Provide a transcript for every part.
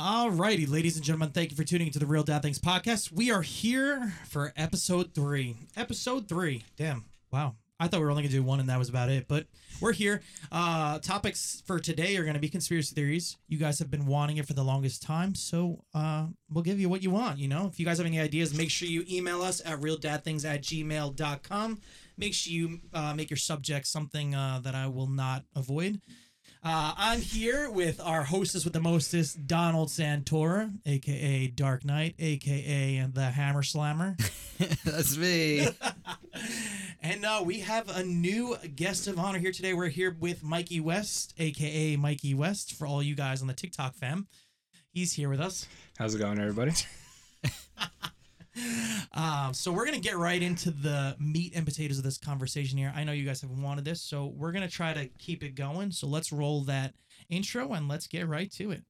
All righty, ladies and gentlemen, thank you for tuning into the Real Dad Things podcast. We are here for episode three. Episode three. Damn. Wow. I thought we were only going to do one and that was about it, but we're here. Uh, topics for today are going to be conspiracy theories. You guys have been wanting it for the longest time, so uh, we'll give you what you want. You know, if you guys have any ideas, make sure you email us at realdadthings at gmail.com. Make sure you uh, make your subject something uh, that I will not avoid. Uh, I'm here with our hostess with the mostest, Donald Santora, aka Dark Knight, aka and the Hammer Slammer. That's me. and uh, we have a new guest of honor here today. We're here with Mikey West, aka Mikey West, for all you guys on the TikTok fam. He's here with us. How's it going, everybody? Um, so we're gonna get right into the meat and potatoes of this conversation here. I know you guys have wanted this, so we're gonna try to keep it going. So let's roll that intro and let's get right to it.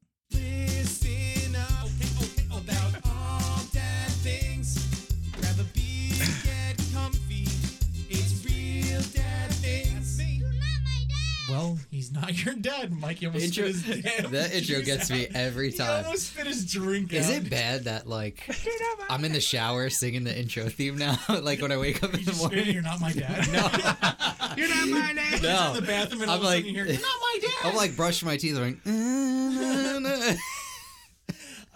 He's not your dad, Mikey. Almost intro, spit his damn that intro gets me out. every He time. almost spit his drink Is out. it bad that like I'm in the shower singing the intro theme now? like when I wake up in the spit, morning. You're not my dad. No. you're not my dad. No. in the bathroom and I'm like- hear, "You're not my dad." I'm like brushing my teeth. I'm like,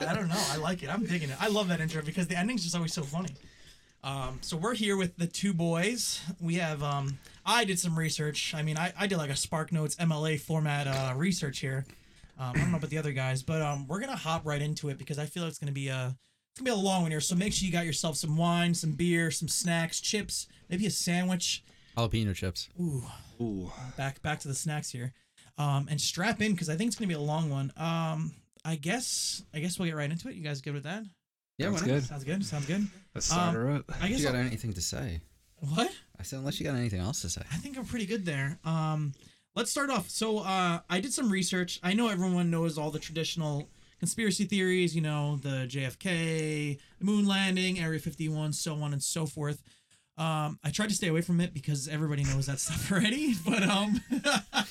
I don't know. I like it. I'm digging it. I love that intro because the ending's just always so funny. Um, so we're here with the two boys. We have um, I did some research. I mean, I, I did like a Spark Notes MLA format uh, research here. Um, I don't know about the other guys, but um, we're gonna hop right into it because I feel it's gonna be a it's gonna be a long one here. So make sure you got yourself some wine, some beer, some snacks, chips, maybe a sandwich. jalapeno chips. Ooh, Ooh. back back to the snacks here, um, and strap in because I think it's gonna be a long one. Um, I guess I guess we'll get right into it. You guys good with that? Yeah, Sounds good. Sounds good. Sounds good. Let's start Um, her up. I guess You guess got I'll- anything to say? what? I said unless you got anything else to say. I think I'm pretty good there. Um, let's start off. So uh, I did some research. I know everyone knows all the traditional conspiracy theories. You know, the JFK, the moon landing, Area 51, so on and so forth. Um, I tried to stay away from it because everybody knows that stuff already. But um,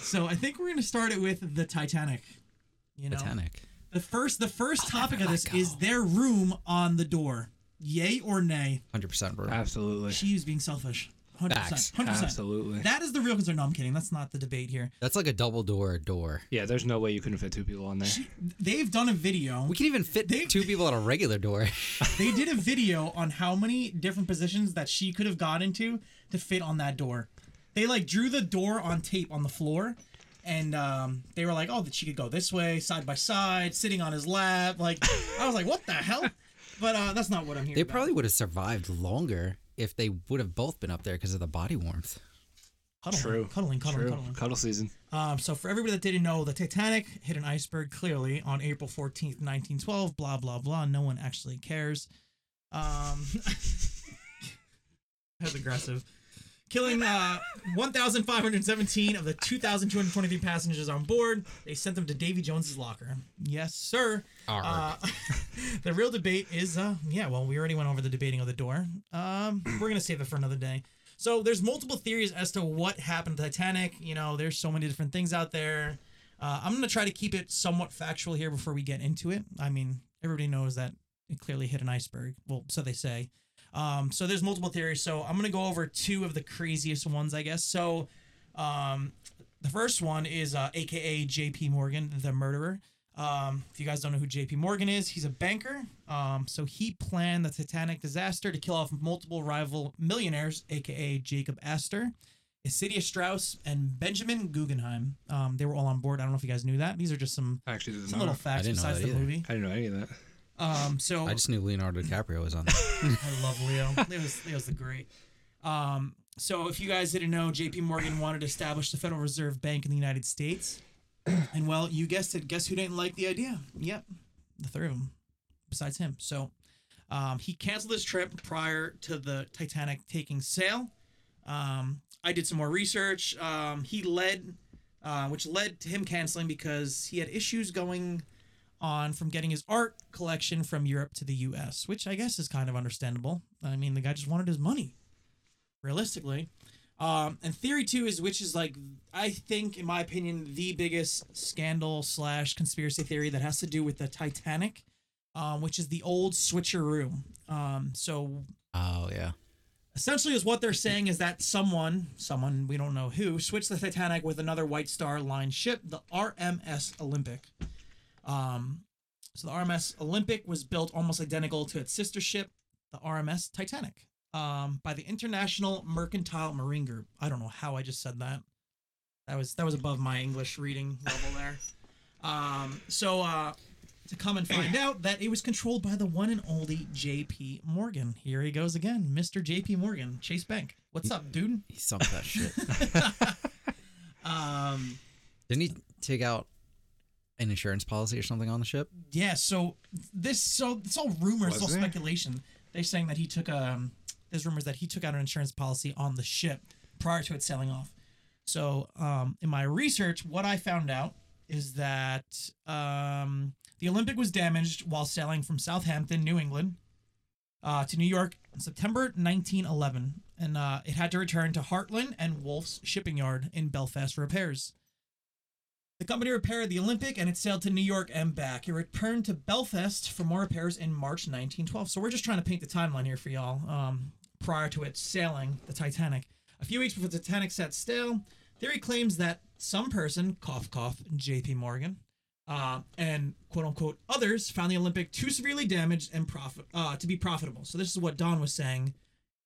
so I think we're gonna start it with the Titanic. You know, Titanic. the first the first topic of this go. is their room on the door. Yay or nay? Hundred percent, bro. Absolutely. She is being selfish. 100%. Facts. 100%. Absolutely. That is the real concern. No, I'm kidding. That's not the debate here. That's like a double door door. Yeah, there's no way you couldn't fit two people on there. She, they've done a video. We can even fit They- two people on a regular door. They did a video on how many different positions that she could have got into to fit on that door. They like drew the door on tape on the floor, and um, they were like, "Oh, that she could go this way, side by side, sitting on his lap." Like, I was like, "What the hell?" But uh, that's not what I'm here. they about. probably would have survived longer if they would have both been up there because of the body warmth. cuddling, True. cuddling, cuddling, True. cuddling. Cuddle season. Um, so for everybody that didn't know, the Titanic hit an iceberg clearly on April 14th, 1912, blah, blah, blah. No one actually cares. Um, that's aggressive. Killing uh, 1,517 of the 2,223 passengers on board. They sent them to Davy Jones's locker. Yes, sir. Uh, the real debate is, uh, yeah, well, we already went over the debating of the door. Um, we're gonna save it for another day. So there's multiple theories as to what happened to Titanic. You know, there's so many different things out there. Uh, I'm gonna try to keep it somewhat factual here before we get into it. I mean, everybody knows that it clearly hit an iceberg. Well, so they say. Um, so there's multiple theories. So I'm gonna go over two of the craziest ones, I guess. So, um, the first one is uh, AKA J.P. Morgan, the murderer. Um, if you guys don't know who J.P. Morgan is, he's a banker. Um, so he planned the Titanic disaster to kill off multiple rival millionaires, aka Jacob Astor, Isidor Strauss, and Benjamin Guggenheim. Um, they were all on board. I don't know if you guys knew that. These are just some, I actually some little facts didn't know besides that the either. movie. I didn't know any of that. Um, so I just knew Leonardo DiCaprio was on there. I love Leo. Leo's, Leo's the great. Um, so if you guys didn't know, J.P. Morgan wanted to establish the Federal Reserve Bank in the United States, and well, you guessed it. Guess who didn't like the idea? Yep, the three of them, besides him. So um, he canceled his trip prior to the Titanic taking sail. Um, I did some more research. Um, he led, uh, which led to him canceling because he had issues going on from getting his art collection from Europe to the US, which I guess is kind of understandable. I mean, the guy just wanted his money, realistically. Um, and theory two is which is like I think, in my opinion, the biggest scandal slash conspiracy theory that has to do with the Titanic, um, which is the old switcheroo. Um, so Oh yeah. essentially is what they're saying is that someone someone we don't know who switched the titanic with another white star line ship the rms olympic um so the rms olympic was built almost identical to its sister ship the rms titanic um by the international mercantile marine group i don't know how i just said that that was that was above my english reading level there um so uh to come and find out that it was controlled by the one and only J.P. Morgan. Here he goes again, Mr. J.P. Morgan, Chase Bank. What's up, dude? He sunk that shit. Um, Didn't he take out an insurance policy or something on the ship? yeah. So this, so it's all rumors, it's all it? speculation. They're saying that he took um, there's rumors that he took out an insurance policy on the ship prior to it sailing off. So um, in my research, what I found out is that um, the Olympic was damaged while sailing from Southampton, New England, uh, to New York in September 1911, and uh, it had to return to Harland and Wolff's shipping yard in Belfast for repairs. The company repaired the Olympic and it sailed to New York and back. It returned to Belfast for more repairs in March 1912. So we're just trying to paint the timeline here for y'all. Um, prior to it sailing the Titanic, a few weeks before the Titanic set sail, theory claims that some person, cough cough, J.P. Morgan, uh, and quote unquote others found the Olympic too severely damaged and profit uh, to be profitable. So this is what Don was saying.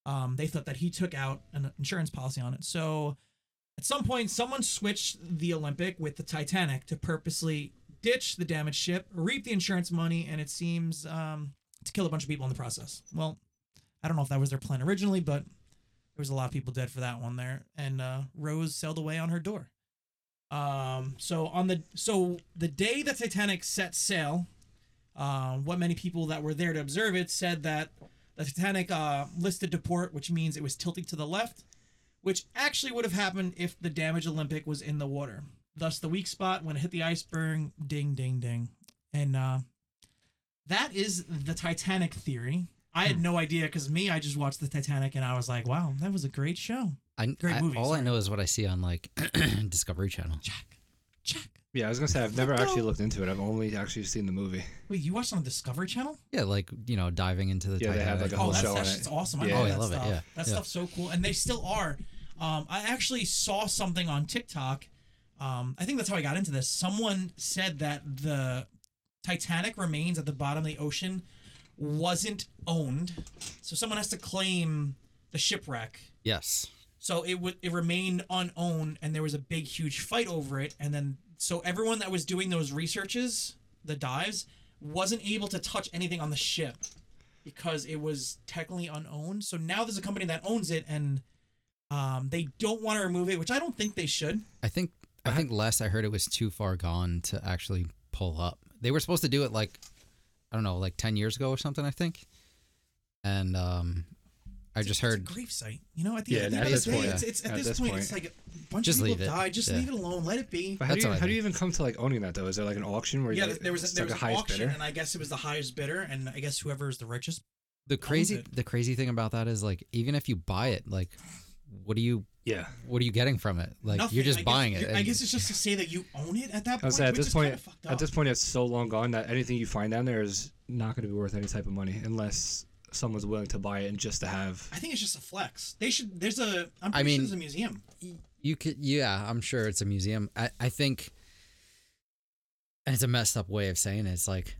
Um, they thought that he took out an insurance policy on it. So at some point, someone switched the Olympic with the Titanic to purposely ditch the damaged ship, reap the insurance money, and it seems um, to kill a bunch of people in the process. Well, I don't know if that was their plan originally, but there was a lot of people dead for that one there. And uh, Rose sailed away on her door. Um, so on the so the day the Titanic set sail, uh, what many people that were there to observe it said that the Titanic uh, listed to port, which means it was tilting to the left, which actually would have happened if the damaged Olympic was in the water. Thus, the weak spot when it hit the iceberg, ding, ding, ding, and uh, that is the Titanic theory. I had no idea because me, I just watched the Titanic and I was like, "Wow, that was a great show." I, Great I- movie, all I know is what I see on like Discovery Channel. Check, check. Yeah, I was gonna say I've never actually looked into it. I've only actually seen the movie. Wait, you watched it on Discovery Channel? Yeah, like you know, diving into the Yeah, they have, Titanic. like, a Oh, whole that's, show that on shit's it. awesome. I Yeah. love Oh, I that love it, yeah, That yeah. stuff's so cool, and they still are. Um, I actually saw something on TikTok. Um, I think that's how I got into this. Someone said that the Titanic remains at the bottom of the ocean wasn't owned, so someone has to claim the shipwreck. yes. So it would it remained unowned, and there was a big, huge fight over it. And then so everyone that was doing those researches, the dives, wasn't able to touch anything on the ship because it was technically unowned. So now there's a company that owns it, and um, they don't want to remove it, which I don't think they should. I think I think last I heard it was too far gone to actually pull up. They were supposed to do it like I don't know, like ten years ago or something. I think, and um, I It's a- just it's heard a grief site. You know, at the, Yeah, at the at end of this the day, point, it's, it's at, At this, this point, point. it's like a bunch Just of people leave it. died. Just Yeah. leave it alone. Let it be. But how do you how do you even come to like owning that though? Is there like an auction where Yeah, you, there was it's there was a an auction, bidder? and I guess it was the highest bidder, and I guess whoever is the richest the crazy the crazy thing about that is like even if you buy it, like what are you Yeah, what are you getting from it? Like Nothing. you're just I guess- buying it. you're- I guess it's just to say that you own it at that point. say at this point, at this point, it's so long gone that anything you find down there is not going to be worth any type of money unless someone's willing to buy it and just to have. I think it's just a flex. They should. There's a. I'm pretty I sure mean- there's a museum. you could yeah i'm sure it's a museum i, I think and it's a messed up way of saying it it's like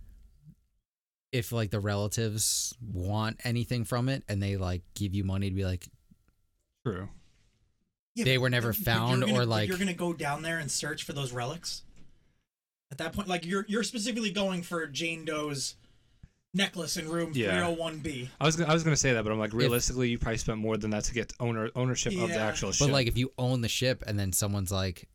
if like the relatives want anything from it and they like give you money to be like True. Yeah, They were never but you're found gonna- or, like- you're gonna go down there and search for those relics. At that point, like you're you're specifically going for Jane Doe's necklace in room Yeah. 301B. I was gonna- I was going to say that, but I'm like realistically, you probably spent more than that to get owner ownership of the actual ship but like if you own the ship and then someone's like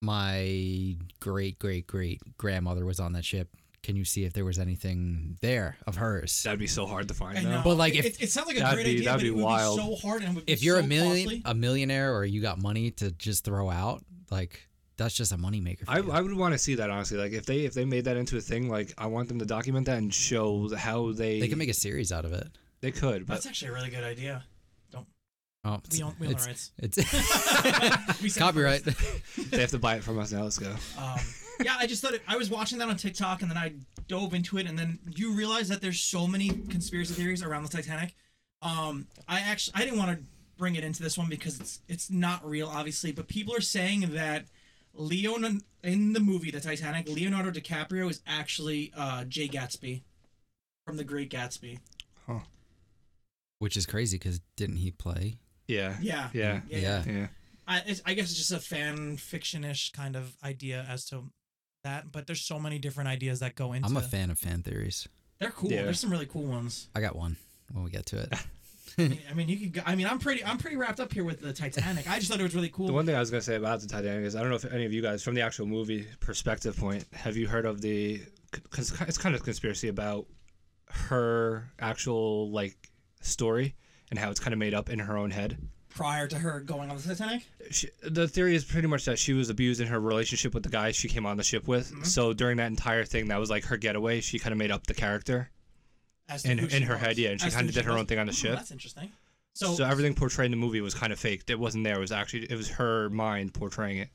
my great great great grandmother was on that ship can you see if there was anything there of hers that'd be so hard to find. Though. But, like, if- it, it sounds like a That'd great be- idea, that'd but be it would wild. be so hard and it would be if you're so a million costly. a millionaire or you got money to just throw out like that's just a moneymaker I, you. I would want to see that honestly. Like if they if they made that into a thing, like I want them to document that and show how they they can make a series out of it they could, but That's actually a really good idea. Don't Oh, We it's, own, we own the it's, rights. it's We copyright. They have to buy it from us now. Let's go. Um, yeah, I just thought it, I was watching that on TikTok and then I dove into it and then you realize that there's so many conspiracy theories around the Titanic. Um, I actually I didn't want to bring it into this one because it's it's not real, obviously, but people are saying that Leon in the movie The Titanic, Leonardo DiCaprio is actually uh, Jay Gatsby from The Great Gatsby. Huh. Which is crazy because didn't he play? Yeah. Yeah, Yeah. yeah. Yeah. Yeah. I, it's, I guess it's just a fan fiction-ish kind of idea as to that, but there's so many different ideas that go into. I'm a fan of fan theories. They're cool. Yeah. There's some really cool ones. I got one when we get to it. I mean, I mean, you could. go- I mean, I'm pretty. I'm pretty wrapped up here with the Titanic. I just thought it was really cool. The one thing I was gonna say about the Titanic is I don't know if any of you guys, from the actual movie perspective point, have you heard of the? Cause it's kind of conspiracy about her actual like story and how it's kind of made up in her own head. Prior to her going on the Titanic. She, the theory is pretty much that she was abused in her relationship with the guy she came on the ship with. Mm-hmm. So during that entire thing, that was like her getaway. She kind of made up the character As in in her was. head, yeah, and she As kind of did her was. own thing on the Oh, ship. That's interesting. So, So, everything portrayed in the movie was kind of faked. It wasn't there. It was actually it was her mind portraying it.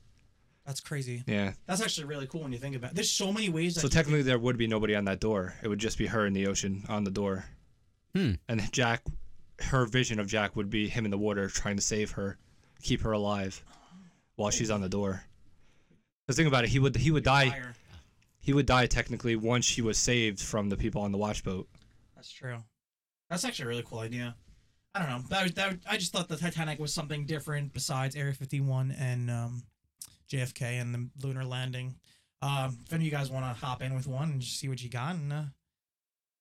that's crazy. Yeah. That's actually really cool when you think about. it. There's so many ways. That So you technically, there would be nobody on that door. It would just be her in the ocean on the door. Hmm. And Jack, her vision of Jack would be him in the water trying to save her, keep her alive, while she's on the door. Because think about it, he would he would die. He would die technically once she was saved from the people on the watch boat. That's true. That's actually a really cool idea. I don't know. That, that I just thought the Titanic was something different besides Area 51 and um, JFK and the lunar landing. Um, if any of you guys want to hop in with one and just see what you got, and uh,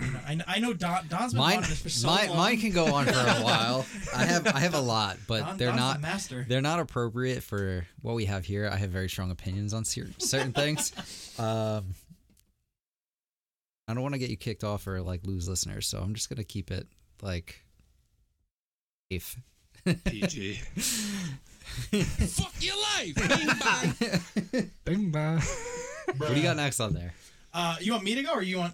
you know, I, I know Don, Don's been Mine, wanting this for so mine, long. mine can go on for a while. I have, I have a lot, but Don- they're Don's not. the master. They're not appropriate for what we have here. I have very strong opinions on certain things. Um, I don't want to get you kicked off or like lose listeners, so I'm just gonna keep it like safe. PG. Fuck your life. Bing bang. Bing bang. what do you got next on there? Uh, you want me to go, or you want?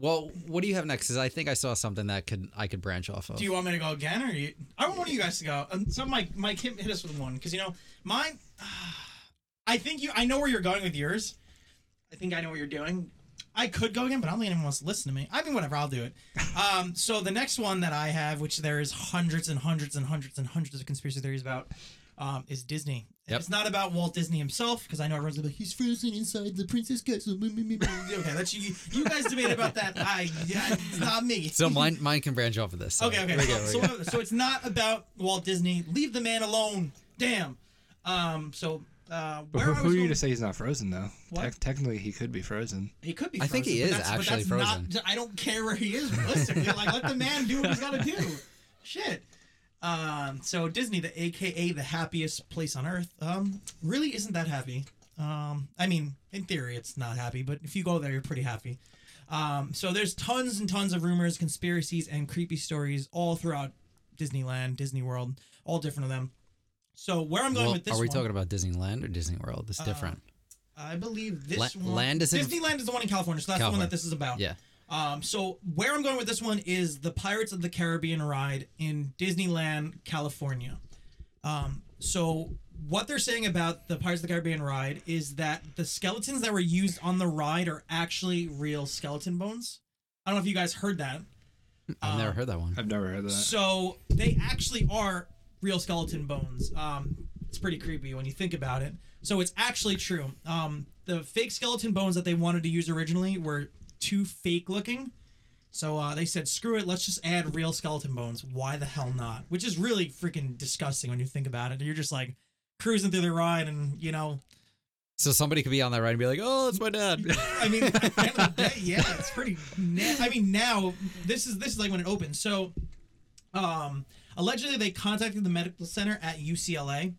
Well, what do you have next? Because I think I saw something that could I could branch off of. Do you want me to go again, or you? I want one of you guys to go. Um, so Mike, Mike, hit, hit us with one because you know mine. I think you. I know where you're going with yours. I think I know what you're doing. I could go again, but I don't think anyone wants to listen to me. I mean, whatever, I'll do it. Um, so the next one that I have, which there is hundreds and hundreds and hundreds and hundreds of conspiracy theories about, um, is Disney. Yep. It's not about Walt Disney himself, because I know everyone's gonna be like, he's frozen inside the Princess Castle. okay, that's you. You guys debate about that. I, yeah, it's not me. so mine mine can branch off of this. so Okay, okay. we're So, so, so it's not about Walt Disney. Leave the man alone. Damn. Um. So, uh, But where who, who are you going- to say he's not frozen though? What? Tec- technically, he could be frozen. he could be. I think he is but that's- but actually that's frozen. Not, I don't care where he is. Realistically, like let the man do what he's got to do. Shit. Um. So Disney, the AKA the happiest place on earth, um, really isn't that happy. Um. I mean, in theory, it's not happy, but if you go there, you're pretty happy. Um, so there's tons and tons of rumors, conspiracies, and creepy stories all throughout Disneyland, Disney World, all different of them. So where I'm going Well, with this are we one, talking about Disneyland or Disney World? It's Uh, different. I believe this La- one. land is in- Disneyland is the one in California, so that's the one that this is about. Yeah. Um, so where I'm going with this one is the Pirates of the Caribbean ride in Disneyland, California. Um, so what they're saying about the Pirates of the Caribbean ride is that the skeletons that were used on the ride are actually real skeleton bones. I don't know if you guys heard that. I've uh, never heard that one. I've never heard of that. So they actually are real skeleton bones. Um, it's pretty creepy when you think about it. So it's actually true. Um, the fake skeleton bones that they wanted to use originally were too fake looking. So uh, they said, screw it, let's just add real skeleton bones. Why the hell not? Which is really freaking disgusting when you think about it. You're just like cruising through the ride and, you know, So somebody could be on that ride and be like, "Oh, it's my dad." I mean, at the end of the day, yeah, it's pretty. Na- I mean, now this is this is like when it opens. So, um, allegedly they contacted the medical center at UCLA,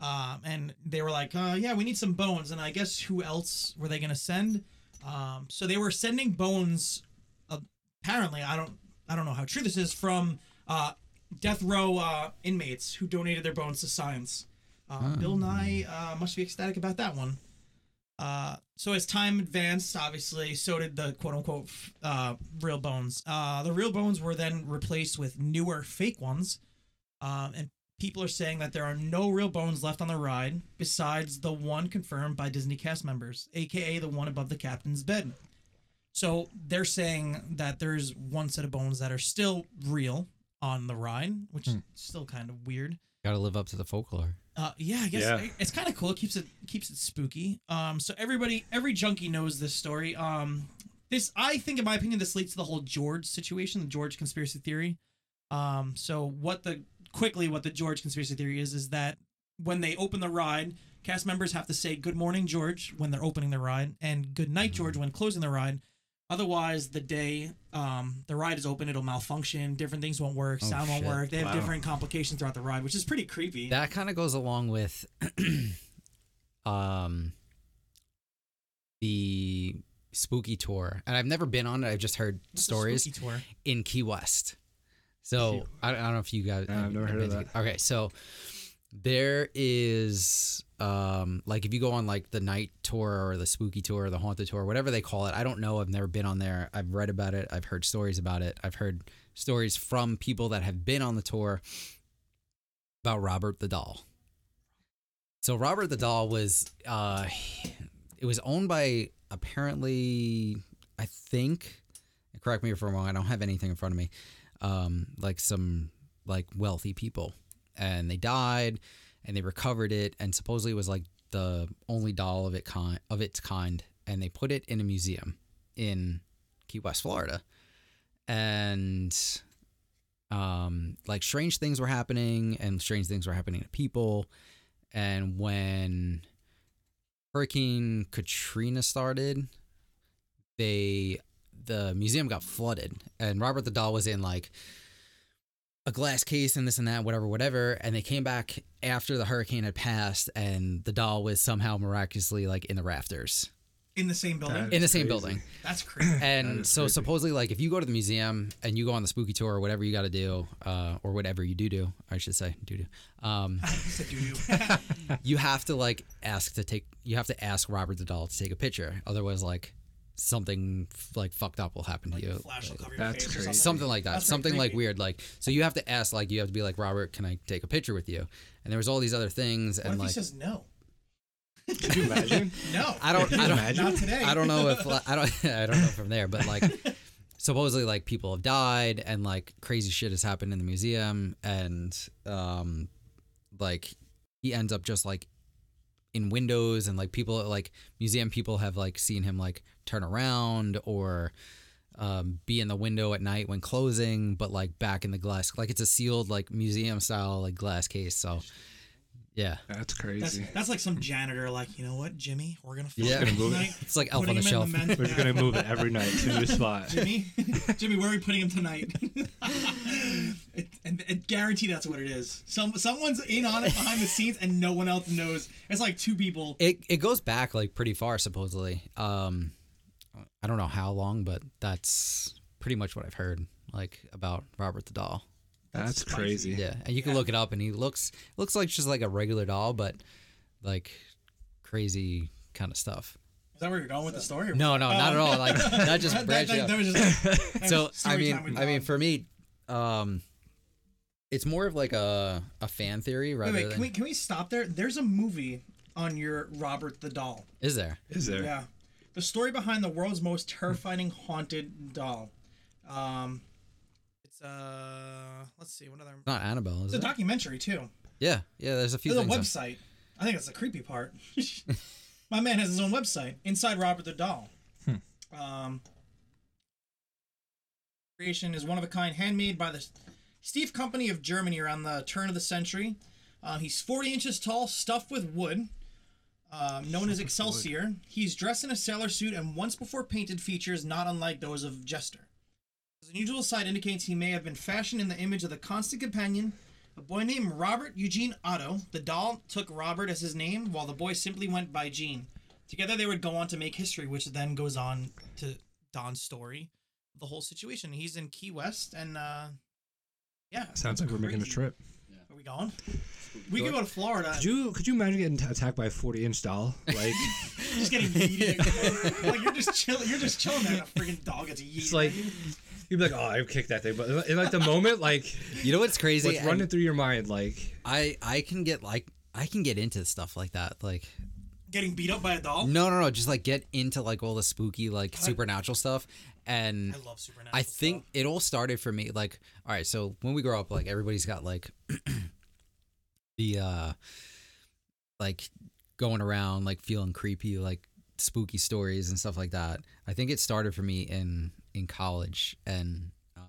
um, and they were like, uh, "Yeah, we need some bones." And I guess who else were they gonna send? Um, so they were sending bones. Uh, apparently, I don't I don't know how true this is from uh, death row uh, inmates who donated their bones to science. Uh, Bill Nye uh, must be ecstatic about that one. Uh, so as time advanced, obviously, so did the quote unquote uh, real bones. Uh, the real bones were then replaced with newer fake ones. Um, and people are saying that there are no real bones left on the ride besides the one confirmed by Disney cast members, aka the one above the captain's bed. So they're saying that there's one set of bones that are still real on the ride, which is still kind of weird. Got to live up to the folklore. Uh, yeah, I guess Yeah. it's kind of cool. It keeps it keeps it spooky. Um, so everybody, every junkie knows this story. Um, this, I think, in my opinion, this leads to the whole George situation, the George conspiracy theory. Um, so what the quickly what the George conspiracy theory is is that when they open the ride, cast members have to say "Good morning, George" when they're opening the ride, and "Good night, George" when closing the ride. Otherwise, the day um, the ride is open, it'll malfunction. Different things won't work. Oh, sound won't work. They have Wow. different complications throughout the ride, which is pretty creepy. That kind of goes along with um the spooky tour. And I've never been on it. I've just heard What's stories spooky tour? in Key West. So I, I don't know if you guys. No, I've never heard of to- Okay, so there is um like if you go on like the night tour or the spooky tour or the haunted tour, whatever they call it. I don't know. I've never been on there. I've read about it. I've heard stories about it. I've heard stories from people that have been on the tour about Robert the Doll. So Robert the Doll was uh it was owned by apparently I think correct me if I'm wrong, I don't have anything in front of me. Um like some like wealthy people. And they died and they recovered it and supposedly it was like the only doll of it kind of its kind. And they put it in a museum in Key West, Florida. And um like strange things were happening and strange things were happening to people. And when hurricane katrina started they the museum got flooded and robert the doll was in like a glass case and this and that whatever whatever and they came back after the hurricane had passed and the doll was somehow miraculously like in the rafters in the same building. In the same building That's crazy. and is so creepy. supposedly like if you go to the museum and you go on the spooky tour or whatever you got to do uh, or whatever you do do i should say do do um, He said doo-doo. you have to like ask to take you have to ask robert the doll to take a picture otherwise like something like fucked up will happen to you Flash will cover your That's face crazy. something. something like that That's something like weird like so you have to ask like you have to be like robert can i take a picture with you and there was all these other things What and if like he says no? Could you imagine? No. I don't. I don't. imagine? Not today. I don't know if I don't. I don't know from there, but like supposedly like people have died and like crazy shit has happened in the museum and um like he ends up just like in windows and like people like museum people have like seen him like turn around or um, be in the window at night when closing, but like back in the glass, like it's a sealed like museum style like glass case. So, yeah, That's That's, crazy. that's like some janitor, like you know what, Jimmy, we're gonna film Yeah. Gonna move it. tonight. it's like Elf on the Shelf. men's- We're just gonna move it every night to a new spot. Jimmy, Jimmy, where are we putting him tonight? it, and, and guarantee that's what it is. Some someone's in on it behind the scenes, and no one else knows. It's like two people. It it goes back like pretty far supposedly. Um, I don't know how long, but that's pretty much what I've heard like about Robert the doll. That's spicy. crazy. Yeah, and you can look it up, and he looks looks like just like a regular doll, but like crazy kind of stuff. Is that where you're going with the story? No, no, not at all. Like that just That, that, branched that, that was just that so I mean, I mean, for me, um, it's more of like a a fan theory rather wait, wait, than can we can we stop there? There's a movie on your Robert the Doll. is there? Is there? Yeah, the story behind the world's most terrifying haunted doll. Um, it's uh, let's see, what other? It's not Annabelle, is It's a documentary too. yeah, yeah. There's a few There's a things. on- website. I think that's the creepy part. My man has his own website, Inside Robert the Doll. Um, creation is one of a kind, handmade by the Steiff Company of Germany around the turn of the century. Uh, he's 40 inches tall, stuffed with wood, um, known as Excelsior. He's dressed in a sailor suit and once before painted features not unlike those of Jester. His unusual side indicates he may have been fashioned in the image of the constant companion, a boy named Robert Eugene Otto. The doll took Robert as his name, while the boy simply went by Gene. Together, they would go on to make history, which then goes on to Don's story, the whole situation. He's in Key West, and uh, yeah, Sounds like we're making a trip. Are we going? We could go to Florida. Could you could you imagine getting attacked by a 40 inch doll? Like just getting yeeted. like you're just chilling. You're just chilling there, and a freaking dog gets yeeted. it's like You'd be like, oh, I kicked that thing, but in like the moment, like You know what's crazy? what's running And through your mind, like I I can get like I can get into stuff like that. Like Getting beat up by a doll. no no no, just like get into like all the spooky like supernatural stuff. And I love supernatural. I think it all started for me like all right, so when we grow up, like everybody's got like the uh like going around like feeling creepy, like spooky stories and stuff like that. I think it started for me in in college and uh,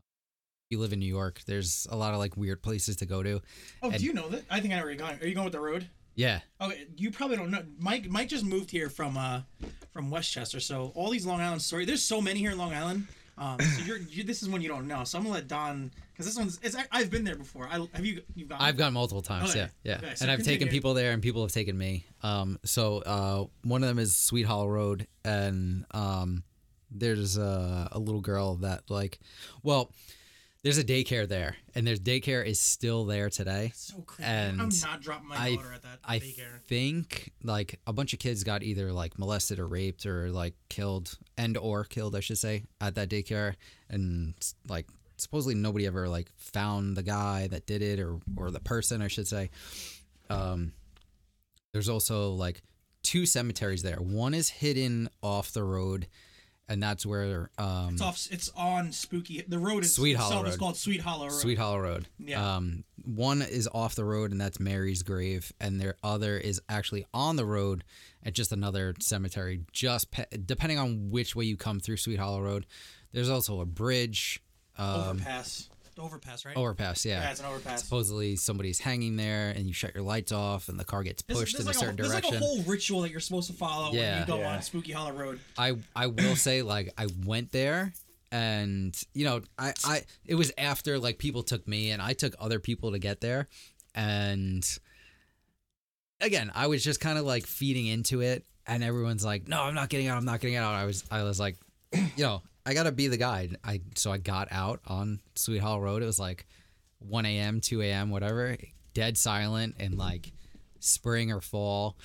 you live in New York. There's a lot of like weird places to go to. Oh, and- do you know that? I think I know where you're going. Are you going with the road? Yeah, Okay, you probably don't know. Mike Mike just moved here from uh from Westchester, so all these Long Island stories. There's so many here in Long Island. Um, so you're you, this is one you don't know. So I'm gonna let Don because this one's it's I've been there before. I have you you've gone. I've gone multiple times. Okay. Yeah, yeah, Okay, so and I've taken people there, and people have taken me. Um, so uh, one of them is Sweet Hollow Road, and um, there's a, a little girl that like, well, there's a daycare there, and there's daycare is still there today. so crazy. and I'm not dropping my I daughter at that I daycare. think like a bunch of kids got either like molested or raped or like killed and or killed, I should say, at that daycare, and like supposedly nobody ever like found the guy that did it or or the person, I should say. Um, there's also like two cemeteries there. One is hidden off the road, and that's where um, It's off. It's on Spooky. The road is Sweet Hollow called Sweet Hollow Road. Sweet Hollow Road. Yeah. Um, one is off the road, and that's Mary's grave, and their other is actually on the road at just another cemetery. Just pe- depending on which way you come through Sweet Hollow Road, there's also a bridge, um, overpass. The overpass, right? overpass. Yeah. Yeah, it's an overpass. Supposedly somebody's hanging there, and you shut your lights off, and the car gets There's- pushed there's in like a certain there's direction. like a whole ritual that you're supposed to follow when Yeah. you go Yeah. on Spooky Hollow Road. I I will say like I went there and you know I I it was after like people took me and I took other people to get there and again I was just kind of like feeding into it and everyone's like no I'm not getting out I'm not getting out I was I was like you know I gotta be the guy. I so I got out on Sweet Hollow Road it was like 1 a.m 2 a.m whatever dead silent and like spring or fall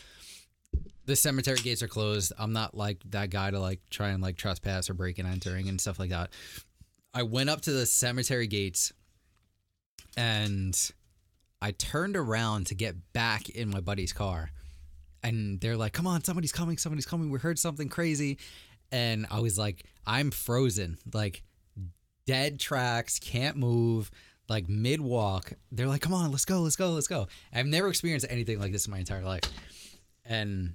the cemetery gates are closed. I'm not like that guy to like try and like trespass or break and entering and stuff like that. I went up to the cemetery gates and I turned around to get back in my buddy's car. And they're like, come on, somebody's coming, somebody's coming. We heard something crazy. And I was like, I'm frozen, like dead tracks, can't move, like mid walk. They're like, come on, let's go, let's go, let's go. I've never experienced anything like this in my entire life. And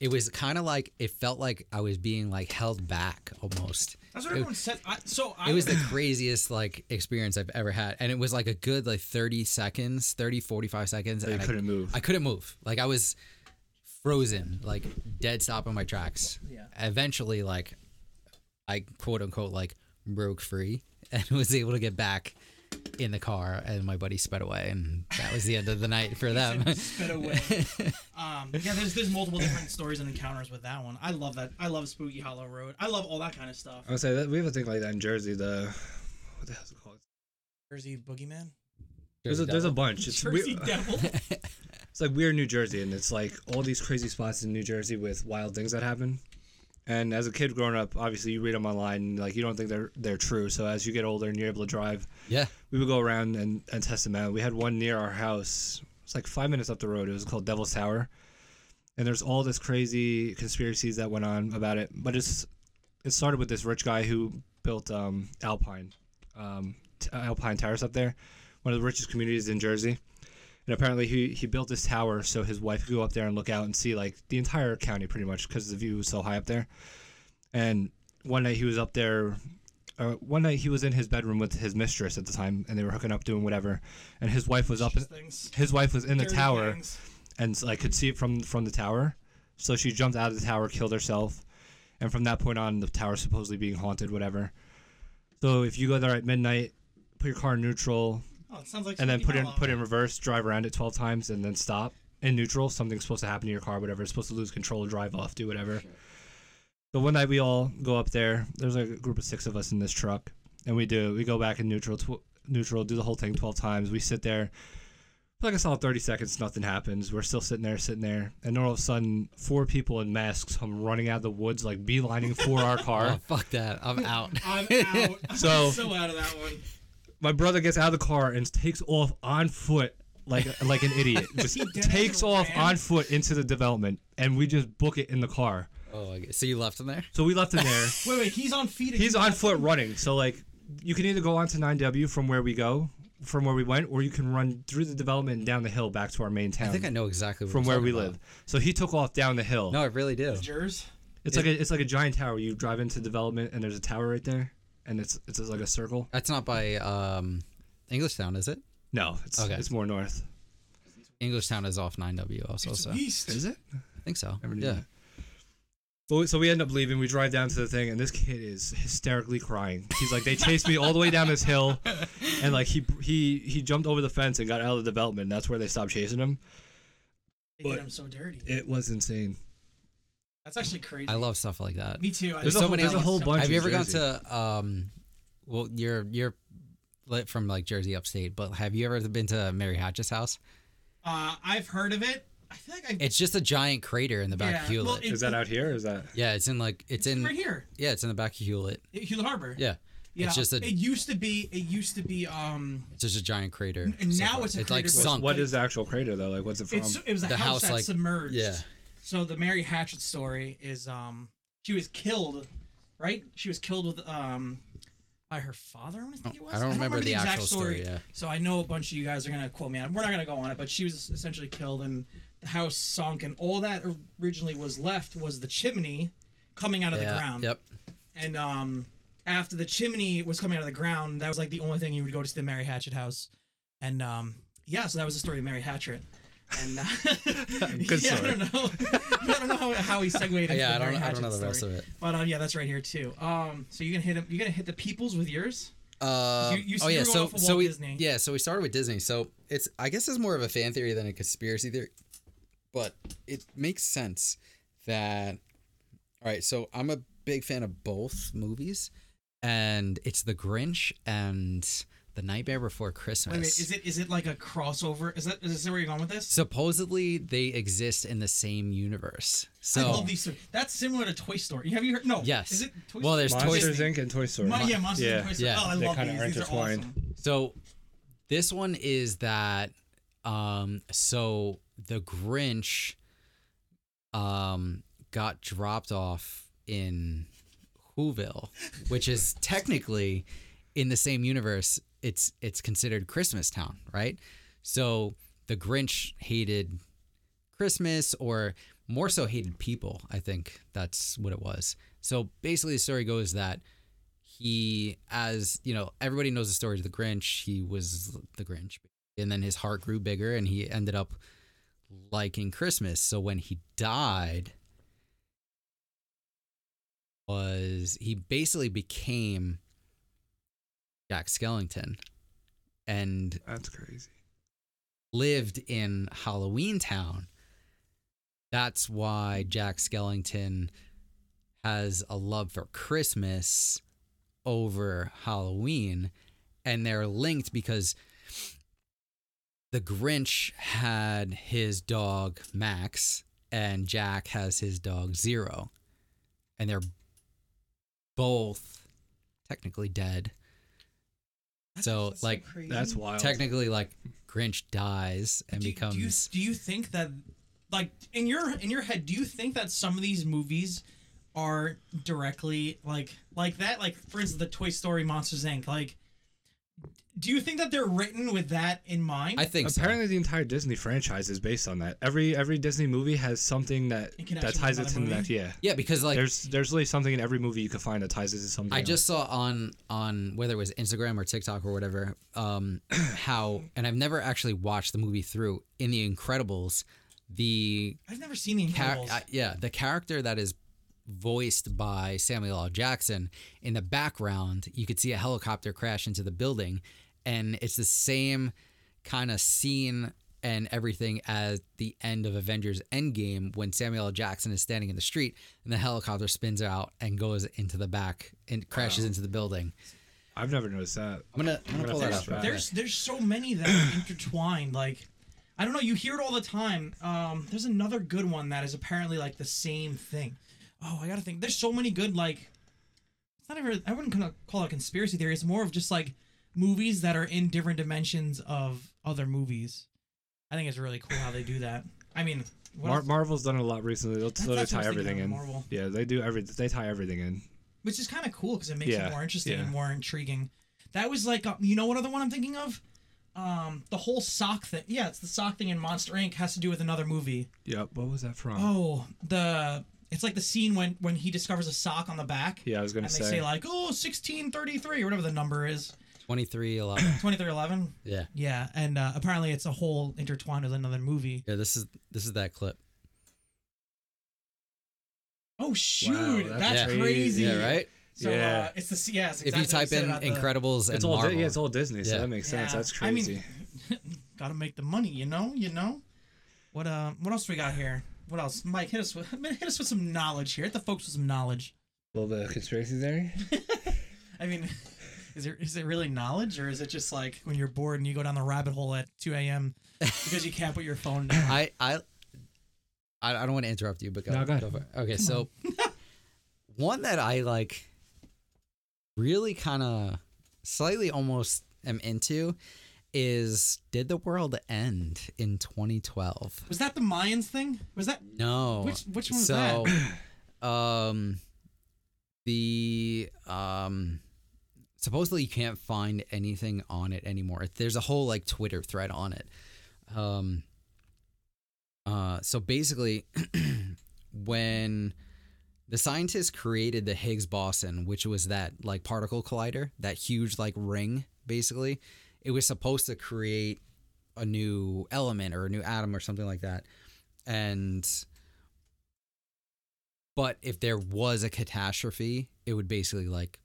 it was kind of like, it felt like I was being like held back almost. That's what It- everyone said. I, so I, it was the craziest like experience I've ever had. And it was like a good like 30 seconds, 30, 45 seconds. you and I- couldn't move. I couldn't move. Like I was frozen, like dead stop in my tracks. Yeah. Eventually, like I quote unquote like broke free and was able to get back in the car and my buddy sped away and that was the end of the night for them. sped away. um, yeah, there's there's multiple different stories and encounters with that one. I love that. I love Spooky Hollow Road. I love all that kind of stuff. I would say that we have a thing like that in Jersey. The what the hell is it called? Jersey Boogeyman. There's a, there's a bunch. It's Jersey weird. Devil. It's like weird New Jersey, and it's like all these crazy spots in New Jersey with wild things that happen. And as a kid growing up, obviously you read them online, and, like you don't think they're they're true. So as you get older and you're able to drive, yeah. we would go around and, and test them out. We had one near our house. It's like five minutes up the road. It was called Devil's Tower, and there's all this crazy conspiracies that went on about it. But it's it started with this rich guy who built um, Alpine, um, Alpine Towers up there, one of the richest communities in Jersey. And apparently he, he built this tower so his wife could go up there and look out and see like the entire county pretty much because the view was so high up there. And one night he was up there uh, one night he was in his bedroom with his mistress at the time, and they were hooking up, doing whatever. And his wife was up. In, his wife was in the Dirty tower, gangs. and like could see it from from the tower. So she jumped out of the tower, killed herself, and from that point on, the tower supposedly being haunted, whatever. So if you go there at midnight, put your car in neutral, Oh, it sounds like and then put in put in reverse, drive around it twelve times, and then stop in neutral. Something's supposed to happen to your car, whatever. It's supposed to lose control, drive off, do whatever. So one night we all go up there. There's like a group of six of us in this truck, and we do. We go back in neutral, tw- neutral, do the whole thing twelve times. We sit there like a solid 30 seconds, nothing happens. We're still sitting there, sitting there. And all of a sudden, four people in masks come running out of the woods, like beelining for our car. Oh, car. fuck that. I'm out. I'm out. So- I'm so out of that one. My brother gets out of the car and takes off on foot like like an idiot. Just He dead takes ran? off on foot into the development, and we just book it in the car. Oh, I guess- so you left him there? So we left him there. Wait, wait, he's on feet. He's on foot him? running. So like you can either go on to 9W from where we go, from where we went, or you can run through the development and down the hill back to our main town. I think I know exactly what from where we talking live. So he took off down the hill. No, I really do. Jers. it's like a it's like a giant tower. You drive into development and there's a tower right there, and it's it's like a circle. That's not by um, Englishtown, is it? No, it's Okay. it's more north. Englishtown is off 9W also, It's so east. Is it? I think so. Never knew Yeah. that. Well, so we end up leaving. We drive down to the thing, and this kid is hysterically crying. He's like, they chased me all the way down this hill, and like he he he jumped over the fence and got out of the development. And that's where they stopped chasing him. They get But- him so dirty. It was insane. That's actually crazy. I love stuff like that. Me too. I There's so love whole- there's a whole bunch. Have you ever gone to um, well, you're you're lit from like Jersey upstate, but have you ever been to Mary Hatchet's house? Uh, I've heard of it. I feel like I. It's just a giant crater in the back Yeah, of Hewlett. well, it- Is that out here? Or is that? yeah, it's in like it's in right here, yeah, it's in the back of Hewlett. Hewlett Harbor. Yeah, yeah. it's just a It used to be. It used to be. Um. it's just a giant crater. And now far. it's a it's like crater, but- sunk. What is the actual crater though? Like, what's it from? It's it was a The house, house, that like- submerged. yeah. So the Mary Hatchet story is um she was killed, right? She was killed with um by her father. I want to think it was. I don't remember the exact actual story, yeah. So I know a bunch of you guys are gonna quote me. on it. We're not gonna go on it, but she was essentially killed and the house sunk, and all that originally was left was the chimney coming out of the ground. Yep. And um, after the chimney was coming out of the ground, that was like the only thing you would go to see the Mary Hatchet house. And um, yeah, so that was the story of Mary Hatchet. And uh, Good yeah, story. I don't know. I don't know how, how he segued into Yeah, the I don't I don't know the rest story. of it. But uh, yeah, that's right here too. Um, so you're gonna hit him. You're gonna hit the peoples with yours. Uh, You- you oh yeah, so off of so Walt we Disney. yeah, so we started with Disney. So it's I guess it's more of a fan theory than a conspiracy theory, but it makes sense that all right. So I'm a big fan of both movies, and it's The Grinch and The Nightmare Before Christmas. Wait, wait, is it is it like a crossover? Is that is this where you're going with this? Supposedly they exist in the same universe. So I love these. Stories. That's similar to Toy Story. Have you heard? No. Yes. Is it Toy Well, there's Toy Monsters Story? Inc. and Toy Story. Mon- yeah, Monsters Yeah. and Toy Story. Yeah. Oh, I They love kinda these. are These are intertwined. awesome. So this one is that um so the Grinch um got dropped off in Whoville, which is technically in the same universe. It's it's considered Christmas Town, right? So the Grinch hated Christmas or more so hated people. I think that's what it was. So basically the story goes that he as you know everybody knows the story of the grinch he was the grinch and then his heart grew bigger and he ended up liking christmas so when he died was he basically became jack skellington and That's crazy. lived in Halloween Town. That's why Jack Skellington has a love for Christmas over Halloween. And they're linked because the Grinch had his dog Max, and Jack has his dog Zero. And they're both technically dead. That's- So, that's like, crazy. That's wild. Technically, like Grinch dies and do, becomes. Do you, do you think that, like in your in your head, do you think that some of these movies are directly like like that? Like for instance, the Toy Story Monsters Inc. Like, do you think that they're written with that in mind? I think so. Apparently, the entire Disney franchise is based on that. Every every Disney movie has something that that ties it to that. Yeah, Yeah, because like there's there's really something in every movie you can find that ties it to something. I else. just saw on on whether it was Instagram or TikTok or whatever, um, how and I've never actually watched the movie through. In The Incredibles, the I've never seen the char- Incredibles. uh, yeah the character that is voiced by Samuel L. Jackson in the background, you could see a helicopter crash into the building, and it's the same kind of scene and everything as the end of Avengers Endgame when Samuel L. Jackson is standing in the street and the helicopter spins out and goes into the back and crashes into the building. I've never noticed that. I'm gonna, I'm gonna gonna pull that take up. right there's there's so many that are intertwined. Like I don't know. You hear it all the time. Um, there's another good one that is apparently like the same thing. Oh, I gotta think. There's so many good like. It's not even. I wouldn't kind of call it a conspiracy theory. It's more of just like movies that are in different dimensions of other movies. I think it's really cool how they do that. I mean, what Mar- Marvel's done a lot recently. They'll That's- that's tie everything in. Marvel. Yeah, they do every. They tie everything in. which is kind of cool because it makes Yeah, it more interesting yeah. and more intriguing. That was like, uh, you know, what other one I'm thinking of? Um, the whole sock thing. Yeah, it's the sock thing in Monster Inc. has to do with another movie. Yep. What was that from? Oh, the it's like the scene when when he discovers a sock on the back. Yeah, I was gonna say And they say. say like, oh, 1633 or whatever the number is, 23, 11. 2311. yeah. Yeah, and uh, apparently it's a whole intertwined with another movie. Yeah, this is this is that clip. Oh shoot, that's that's crazy. crazy. Yeah, right? So Yeah. uh, it's the yeah. it's if you exactly what type said in about the- Incredibles and it's all. Di- Marvel, yeah, it's all Disney, so Yeah. that makes sense. Yeah. That's I mean, crazy. gotta make the money, you know, you know. What uh, what else we got here? What else, Mike? Hit us with hit us with some knowledge here. Hit the folks with some knowledge. well, the conspiracy theory. I mean, is it is it really knowledge, or is it just like when you're bored and you go down the rabbit hole at 2 a.m. because you can't put your phone down? I I I I don't want to interrupt you, but go, No, go ahead. for it. Okay, so one that I like really kind of slightly almost am into is did the world end in 2012? Was that the Mayans thing? Was that No. which which one was so, that? um, the um, supposedly you can't find anything on it anymore. There's a whole like Twitter thread on it. Um, uh, so basically, when the scientists created the Higgs boson, which was that like particle collider, that huge like ring, basically, it was supposed to create a new element or a new atom or something like that. And but if there was a catastrophe, it would basically like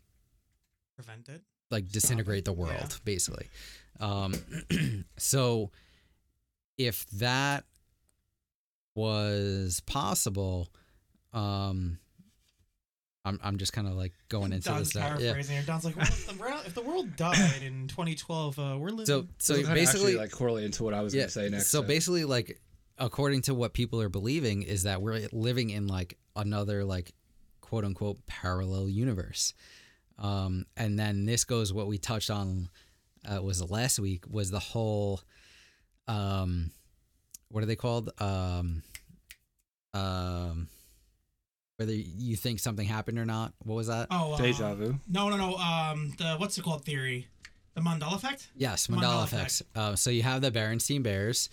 Prevent it. like disintegrate the world yeah. basically um so if that was possible um i'm, I'm just kind of like going into Don's this uh, yeah. paraphrasing. here. Don's like, well, if, the world, if the world died in 2012, uh, we're living. so so Those kinda basically like correlate into what I was yeah gonna say next. so basically like according to what people are believing is that we're living in like another like quote unquote parallel universe um and then this goes what we touched on uh, was last week was the whole um what are they called um um whether you think something happened or not what was that oh, uh, deja vu. No, no, no. Um, the what's it called theory? The Mandela effect. Yes, Mandela Mandela, effect. Uh, so you have the Berenstein Bears.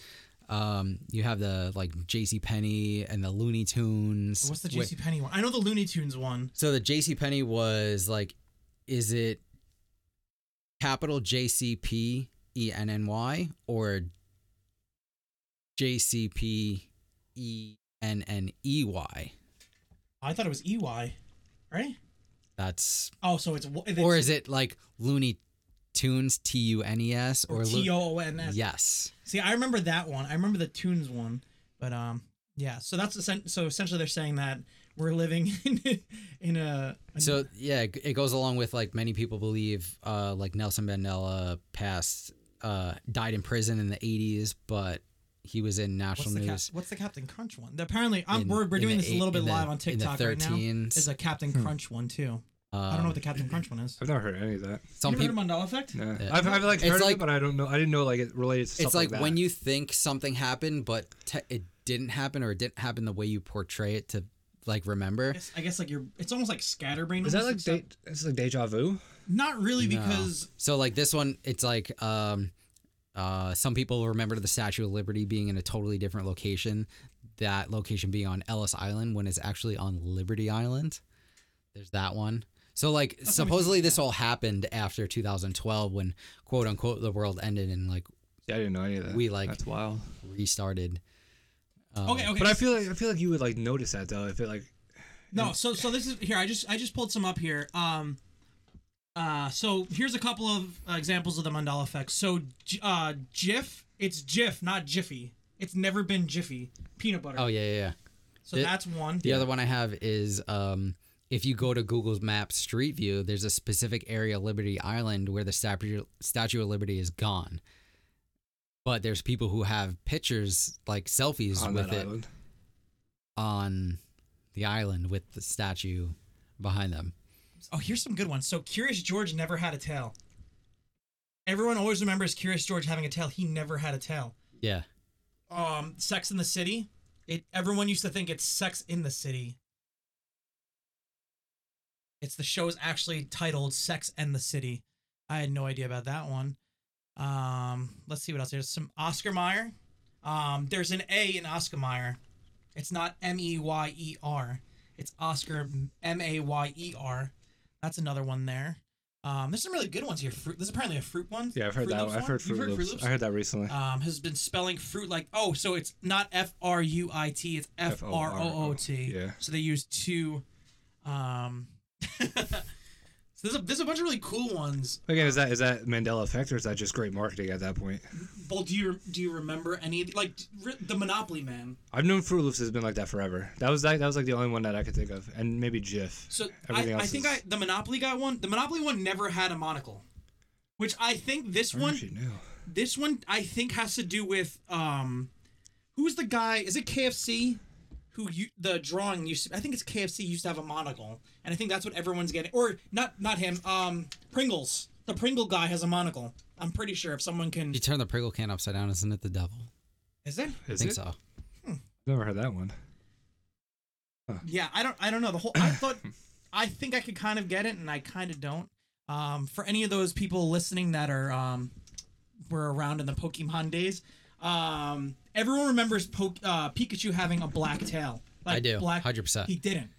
Um, you have the like J.C. Penney and the Looney Tunes. What's the JC Penny one? I know the Looney Tunes one. so the J.C. Penney was like, is it capital J C P E N N Y or J C P E N N E Y? I thought it was EY, right? That's Oh, so it's, it's or is it like Looney Tunes T U N E S or T O O N S? yes? See, I remember that one. I remember the Tunes one, but um, yeah. So that's so essentially they're saying that we're living in in a, a So yeah, it it goes along with like many people believe, uh, like Nelson Mandela passed, uh, died in prison in the '80s, but he was in what's national cap- news. what's the Captain Crunch one? Apparently, I'm, in- we're, we're in doing the this a little bit in the- live on in the TikTok right now. Is a Captain Crunch one too? I don't know Um, what the Captain Crunch one is. I've never heard any of that. Some you people. heard of Mandela effect? No. Yeah. I've, I've like It's heard of like- it, but I don't know. I didn't know like it related to stuff It's like, that. when you think something happened, but te- it didn't happen, or it didn't happen the way you portray it to like remember. I guess, I guess like you're. It's almost like scatterbrain. is that like except- de- it's like deja vu? Not really No. because So like this one, it's like um, uh, some people remember the Statue of Liberty being in a totally different location. That location being on Ellis Island when it's actually on Liberty Island. There's that one. So like That's supposedly this all happened after 2012 when quote unquote the world ended and like Yeah, I didn't know any of that. We, like- that's wild. restarted. Um, okay, okay. But I feel like I feel like you would like notice that though. If it like No, so so this is here. I just I just pulled some up here. Um, uh, so here's a couple of uh, examples of the Mandela effect. So, J- uh, Jif, it's Jif, not Jiffy. It's never been Jiffy. Peanut butter. Oh yeah, yeah, yeah. so the- that's one. The other one I have is um, if you go to Google's Maps Street View, there's a specific area, Liberty Island, where the Statue Statue of Liberty is gone. But there's people who have pictures like selfies on with it island. on the island with the statue behind them. Oh, here's some good ones. So Curious George never had a tail. Everyone always remembers Curious George having a tail. He never had a tail. Yeah. Um, Sex in the City. It everyone used to think it's Sex in the City. It's the show is actually titled Sex and the City. I had no idea about that one. Um, let's see what else. There's some Oscar Mayer. Um, there's an A in Oscar Mayer. It's not M E Y E R. It's Oscar M A Y E R. That's another one there. Um, there's some really good ones here. Fruit. This is apparently a fruit one. Yeah, I've heard Fruit that. Loops I've one? heard You've Fruit Loops. I heard that recently. um, has been spelling fruit like oh, so it's not F R U I T, it's F R O O T. Yeah. So they use two. Um, so there's a there's a bunch of really cool ones. Again, is that is that Mandela effect or is that just great marketing at that point? Well, do you do you remember any of the, like the Monopoly Man? I've known Fruit Loops has been like that forever. That was like, that was like the only one that I could think of, and maybe Jif. So I, Everything I else think is- I the Monopoly guy one. The Monopoly one never had a monocle, which I think this I one knew. this one I think has to do with um, who's the guy? Is it KFC? Who you the drawing used? To, I think it's KFC used to have a monocle, and I think that's what everyone's getting. Or not not him. Um, Pringles. The Pringle guy has a monocle. I'm pretty sure if someone can. You turn the Pringle can upside down, isn't it the devil? Is it? I Is think it? so. Never heard that one. Yeah, I don't I don't know. The whole I thought I think I could kind of get it and I kind of don't. Um for any of those people listening that are um were around in the Pokemon days, um everyone remembers po- uh, Pikachu having a black tail. I do, Black 100%. He didn't.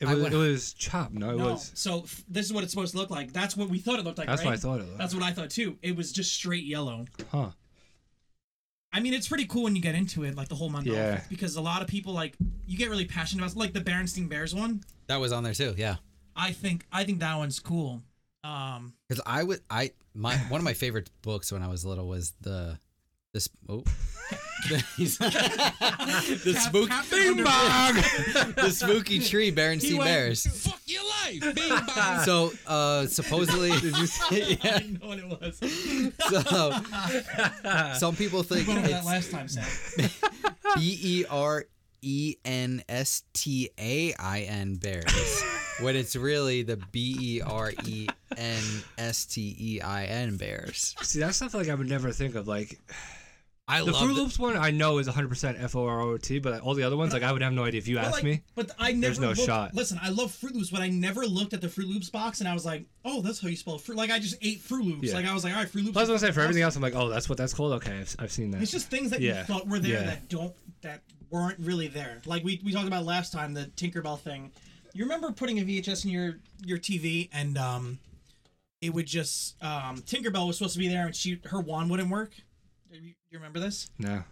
It I was, would- it was Chop. No, it No. was. So f- this is what it's supposed to look like. That's what we thought it looked like, That's right? what I thought it was. That's what I thought too. It was just straight yellow. Huh. I mean, it's pretty cool when you get into it, like the whole Mandela Yeah. effect, because a lot of people like you get really passionate about, like the Berenstein Bears one. That was on there too. Yeah. I think I think that one's cool. Um, Because I would, I my one of my favorite books when I was little was the this oh the, the spooky Captain the spooky tree He Berenstain went- Bears. Fuck your life. Bing bang. So uh supposedly did you see yeah. I know what it was. So some people think Went over that it's last time, Sam. B E R E N S T A I N bears when it's really the B E R E N S T E I N bears. See, that's something like I would never think of. Like I the love Fruit it. Loops one, I know is 100% F O R O T, but all the other ones, like I would have no idea if you asked like, me. but I never. There's no looked- shot. Listen, I love Fruit Loops, but I never looked at the Fruit Loops box and I was like, oh, that's how you spell fruit. Like I just ate Fruit Loops. Yeah. Like I was like, all right, Fruit Loops. Plus, I was gonna say for everything else, I'm like, oh, that's what that's called. Okay, I've, I've seen that. It's just things that Yeah. you thought were there Yeah. that don't that weren't really there. Like we, we talked about last time the Tinkerbell thing. You remember putting a VHS in your your TV and um, it would just um, Tinkerbell was supposed to be there and she her wand wouldn't work. You, you remember this? no.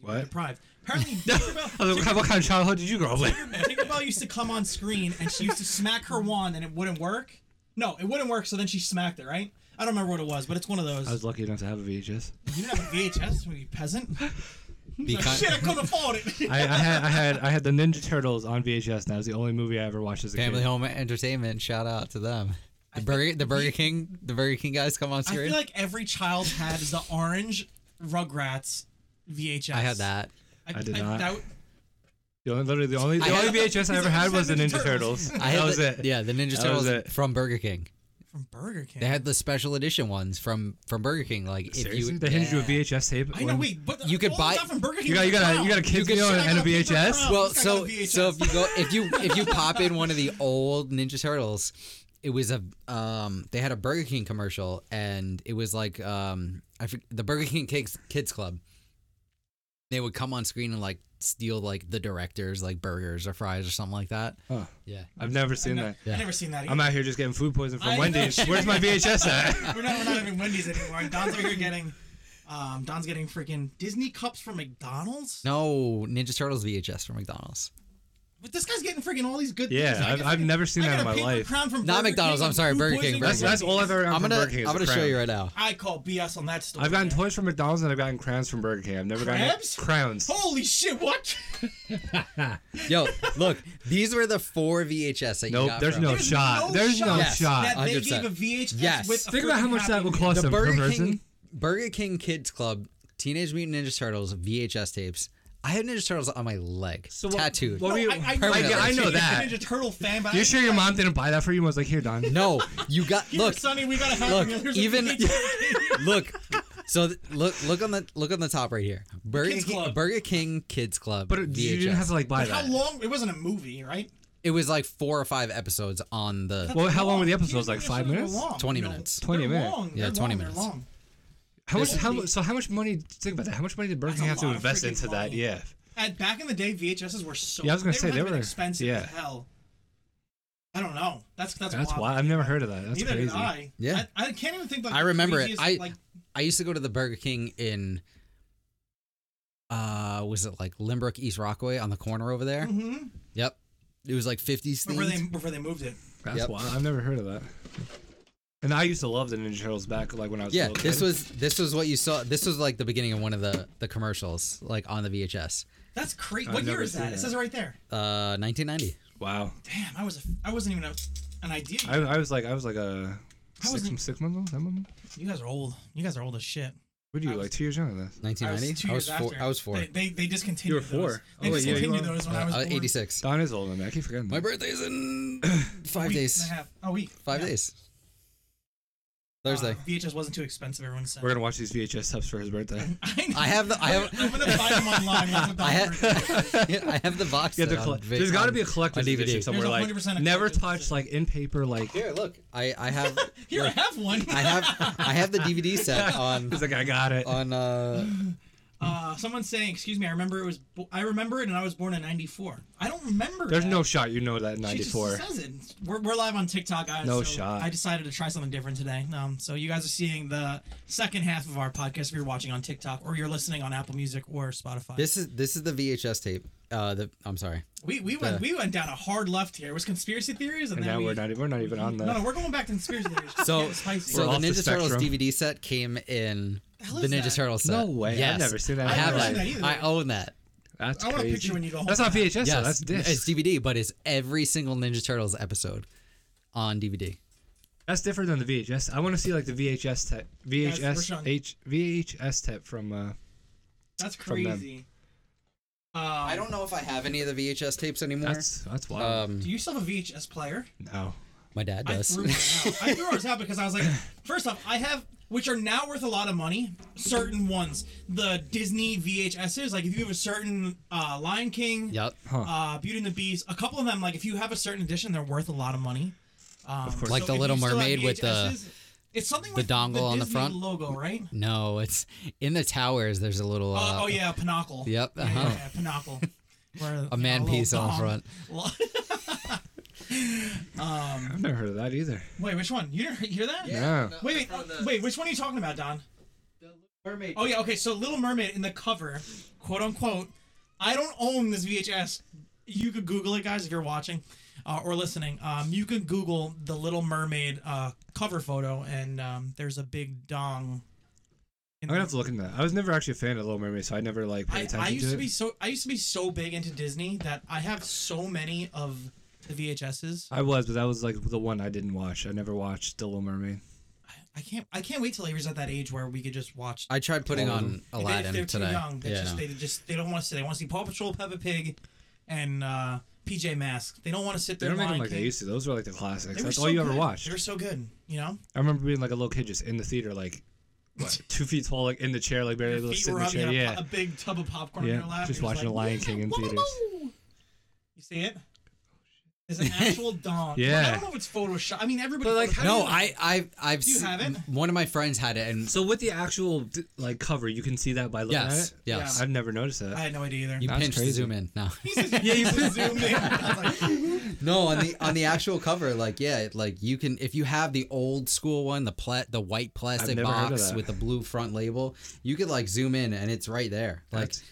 You're What? Deprived. Apparently, I like, Tinkerbell, what kind- what kind of childhood did you grow up with? Tinkerbell used to come on screen and she used to smack her wand and it wouldn't work. No, it wouldn't work. So then she smacked it. Right? I don't remember what it was, but it's one of those. I was lucky enough to have a VHS. you didn't have a VHS, you peasant. Be Like, kind- Shit, I couldn't afford it. I, I had I had I had the Ninja Turtles on VHS. And that was the only movie I ever watched as a kid. Family kid. Home Entertainment. Shout out to them. The Burger, the Burger King, the Burger King guys come on screen. I feel like every child had the orange Rugrats VHS. I had that. I did not. that- The only, literally the only the I only had- VHS I ever had was the Ninja Ninja Turtles. Turtles." I had that was the, it. Yeah, the Ninja That Turtles it. from Burger King. from Burger King. They had the special edition ones from from Burger King. Like if Seriously, you they handed you a VHS tape. I know. when- Wait, but You could all buy- stuff from Burger King. You got you got a you got a kids could- meal and, and a a VHS. Well, This guy so got a VHS. so if you go if you if you pop in one of the old Ninja Turtles, it was a um they had a Burger King commercial and it was like um I forg the Burger King Kids Kids Club. They would come on screen and like steal like the directors like burgers or fries or something like that. Huh. Yeah. I've never I've seen ne- that. Yeah. I never seen that. Either. I'm out here just getting food poisoning from I know. Wendy's. Where's my VHS at? we're not we're not even Wendy's anymore. Don's over here getting, um, Don's getting freaking Disney cups from McDonald's. No, Ninja Turtles VHS from McDonald's. But this guy's getting freaking all these good Yeah, things. I I've- I've never seen I that got in a my paper life. crown from Not Burger McDonald's, King I'm and sorry, food Burger King, poisoning That's from that's all I've ever gotten I'm from gonna Burger King. is I'm a gonna show crown. you right now. I call BS on that story. I've gotten toys from McDonald's and I've gotten crowns from Burger King. I've never Crabs? gotten crowns. Holy shit! What? Yo, look, these were the four VHS that you Nope, got there's from- no There's shot. no There's no shot Yes. shot. that they 100%. gave a VHS Yes. with a Think about how freaking much that Happy would Meal. cost the them per Burger person. King Burger King Kids Club Teenage Mutant Ninja Turtles VHS tapes. I had Ninja Turtles on my leg, So what- tattooed. what- No, were you- I, I. I, I know that. Ninja Turtle fan, but You sure your mom didn't buy that for you? and was like, here, Don. no, you got Here, look, Sonny, we got a happy look, meal. Here's even- look. So th- look, look on the look on the top right here. Burger Kids King, Club. Burger King Kids Club. But VHS. you didn't have to like buy But how long? It wasn't a movie, right? It was like four or five episodes on the. Well, how long were the episodes? Like five minutes? Long. 20 No, minutes. 20 minutes. long. Yeah, They're 20 long. Minutes. Long. How much? There's How only- So how much money? Think about that. How much money did Burger King have to invest freaking into that? Yeah. At back in the day, VHSs were so. Yeah, I was gonna say, had they were- expensive yeah. as hell. I don't know. That's that's That's wild. why I've never heard of that. That's Neither crazy. did I. Yeah. I, I can't even think. Like, I remember it. I- like I used to go to the Burger King in. Uh, was it like Lynbrook, East Rockaway, on the corner over there? mhm. Yep. It was like 50s before they before they moved it. That's Yep. wild. I've never heard of that. And I used to love the Ninja Turtles back like when I was. Yeah, little this kid. was this was what you saw. This was like the beginning of one of the the commercials, like on the VHS. That's crazy. I've What year never is that? seen It that. says it right there. Uh, 1990. Wow. Damn, I was a, I wasn't even a, an idea. I, I was like I was like a I six, wasn't- six months old. Seven months? you guys are old. You guys are old as shit. What are I you was- like two years younger than us? 1990. two I was years four. after. I was four. They, they, they discontinued. You were four. Those. They Oh, wait, yeah, you discontinued are. those when I Uh, was uh, born. 86. Don is older than me. I keep forgetting. My that. birthday's in A five week days. And a half. A week. Five Yeah. days. Thursday. Uh, VHS wasn't too expensive. Everyone said. We're gonna watch these VHS tapes for his birthday. I have the. I have. I'm gonna buy them online. That's what I Don have. I have the box. Yeah, the set coll- on vi- there's got to on- be a collector's on DVD. edition somewhere. Like 100% a never collector's touched, edition. like in paper, like. Here, look. I I have. Here, like, I have one. I have I have the DVD set on He's like, I got it. on uh Uh, someone's saying, "Excuse me, I remember it was. bo- I remember it, and I was born in '94. I don't remember. There's that. no shot you know that in She just says it. We're, we're live on TikTok, guys. No so shot. I decided to try something different today. Um, so you guys are seeing the second half of our podcast if you're watching on TikTok or you're listening on Apple Music or Spotify. this is this is the VHS tape. Uh the I'm sorry. we we went the- we went down a hard left here. It was conspiracy theories, and, And then now we, we're not, we're not even on No, no, we're going back to conspiracy theories. So Getting spicy. so We're the off the Ninja Turtles. DVD set came in hell the Ninja that? Turtles set. No way. I've Yes. never seen that. I I've that. that. I own that. That's I want a picture when you go home. That's not VHS. Yes. though. That's disc. It's DVD, but it's every single Ninja Turtles episode on DVD. That's different than the VHS. I want to see like the VHS tape, VHS showing- H VHS tape from. uh That's from them. don't know if I have any of the VHS tapes anymore. That's that's wild. Um Do you still have a VHS player? no. my dad I does. threw mine out. I threw ours out because I was like, first off, I have which are now worth a lot of money. Certain ones, the Disney VHSs, like if you have a certain uh, Lion King, yep. Huh. uh, Beauty and the Beast, a couple of them, like if you have a certain edition, they're worth a lot of money. Um, course. Like the Little you still Mermaid with the- VHSs, it's something the with dongle the on the Disney front? logo, right? No, it's in the towers there's a little uh, Uh, oh yeah, a Pinnacle. Yep, Yeah, uh-huh. yeah, yeah, Pinnacle. Where, a man piece on the front. um, I've never heard of that either. wait, which one? You didn't hear that? Yeah. Wait, wait, wait. Which one are you talking about, Don? The Mermaid. Oh yeah, okay. So Little Mermaid in the cover, quote unquote. I don't own this VHS. You could Google it, guys, if you're watching uh, or listening. Um, you can Google the Little Mermaid uh, cover photo, and um, there's a big dong. in I'm gonna have to look into that. I was never actually a fan of Little Mermaid, so I never like paid I, attention I used to to it. be so I used to be so big into Disney that I have so many of the VHSs. I was, but that was like the one I didn't watch. I never watched The Little Mermaid. I can't I can't wait till Avery's at that age where we could just watch. I tried putting on Aladdin If they, if they're too young. They yeah. just they just they don't want to see. They want to see Paw Patrol, Peppa Pig, and uh, PJ Masks. They don't want to sit there. They don't make them like they used to. Those were like the classics. That's so all you ever good. watched. They were so good. You know, I remember being like a little kid just in the theater, like what, two feet tall, like in the chair, like barely able to sit in the chair. a, Yeah. a big tub of popcorn Yeah, in your lap. just watching like, Lion King in "Woo, woo, theaters." You see it? It's an actual dong. Yeah. Well, I don't know if it's Photoshop. I mean, everybody. But, like, photoshops how No, do you- I I've I've Do you se- have it? one of my friends had it and So with the actual like cover, you can see that by looking yes, at it. yes. yeah. I've never noticed that. I had no idea either. You That's pinch to crazy. zoom in. No. yeah, you zoom in. Like, No, on the on the actual cover, like yeah, like you can if you have the old school one, the pla- the white plastic never heard of box with the blue front label, you could like zoom in and it's right there. Like That's-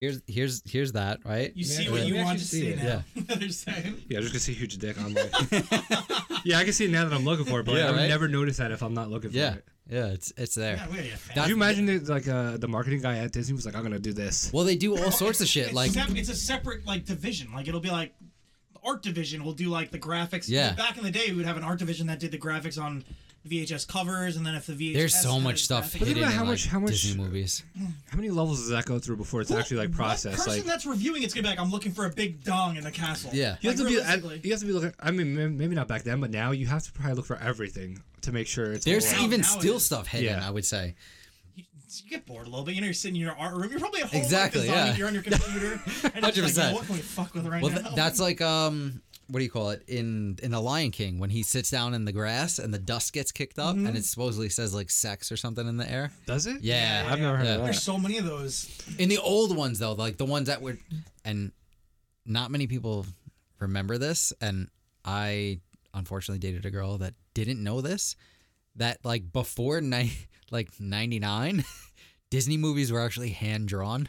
here's here's here's that right. you see Yeah, what you me want to see see now. They're saying. yeah, i just gonna see huge dick on like. yeah, I can see it now that I'm looking for it, but Yeah, I would right? never notice that if I'm not looking for Yeah, it. yeah, it's it's there. Yeah, we're a fan. That- Could you imagine it, like uh, the marketing guy at Disney was like, "I'm gonna do this." Well, they do all sorts of shit. It's, Like sep- it's a separate like division. Like it'll be like art division will do like the graphics. Yeah. Back in the day, we would have an art division that did the graphics on VHS covers, and then if the VHS There's so much stuff graphic- But think hidden about in how like, much- how much- Disney movies. How many levels does that go through before it's Well, actually like what processed? person Like that's reviewing it's gonna be like, I'm looking for a big dong in the castle. Yeah. you have to be. realistically. You have to be looking. I mean, maybe not back then, but now you have to probably look for everything to make sure it's. There's all even now still stuff hidden. Yeah. I would say. you, you get bored a little bit. You know, you're sitting in your art room. You're probably at home. Exactly, Like, designing, yeah. You're on your computer. And you're just 100%. Like, what can we fuck with right Well, now? th- that's like um, what do you call it in in the Lion King when he sits down in the grass and the dust gets kicked up Mm-hmm. and it supposedly says like sex or something in the air. Does it? Yeah, I've never heard Yeah. of that. There's so many of those. In the old ones though, like the ones that were, and not many people remember this, and I unfortunately dated a girl that didn't know this. That like before ni- like '99, Disney movies were actually hand drawn.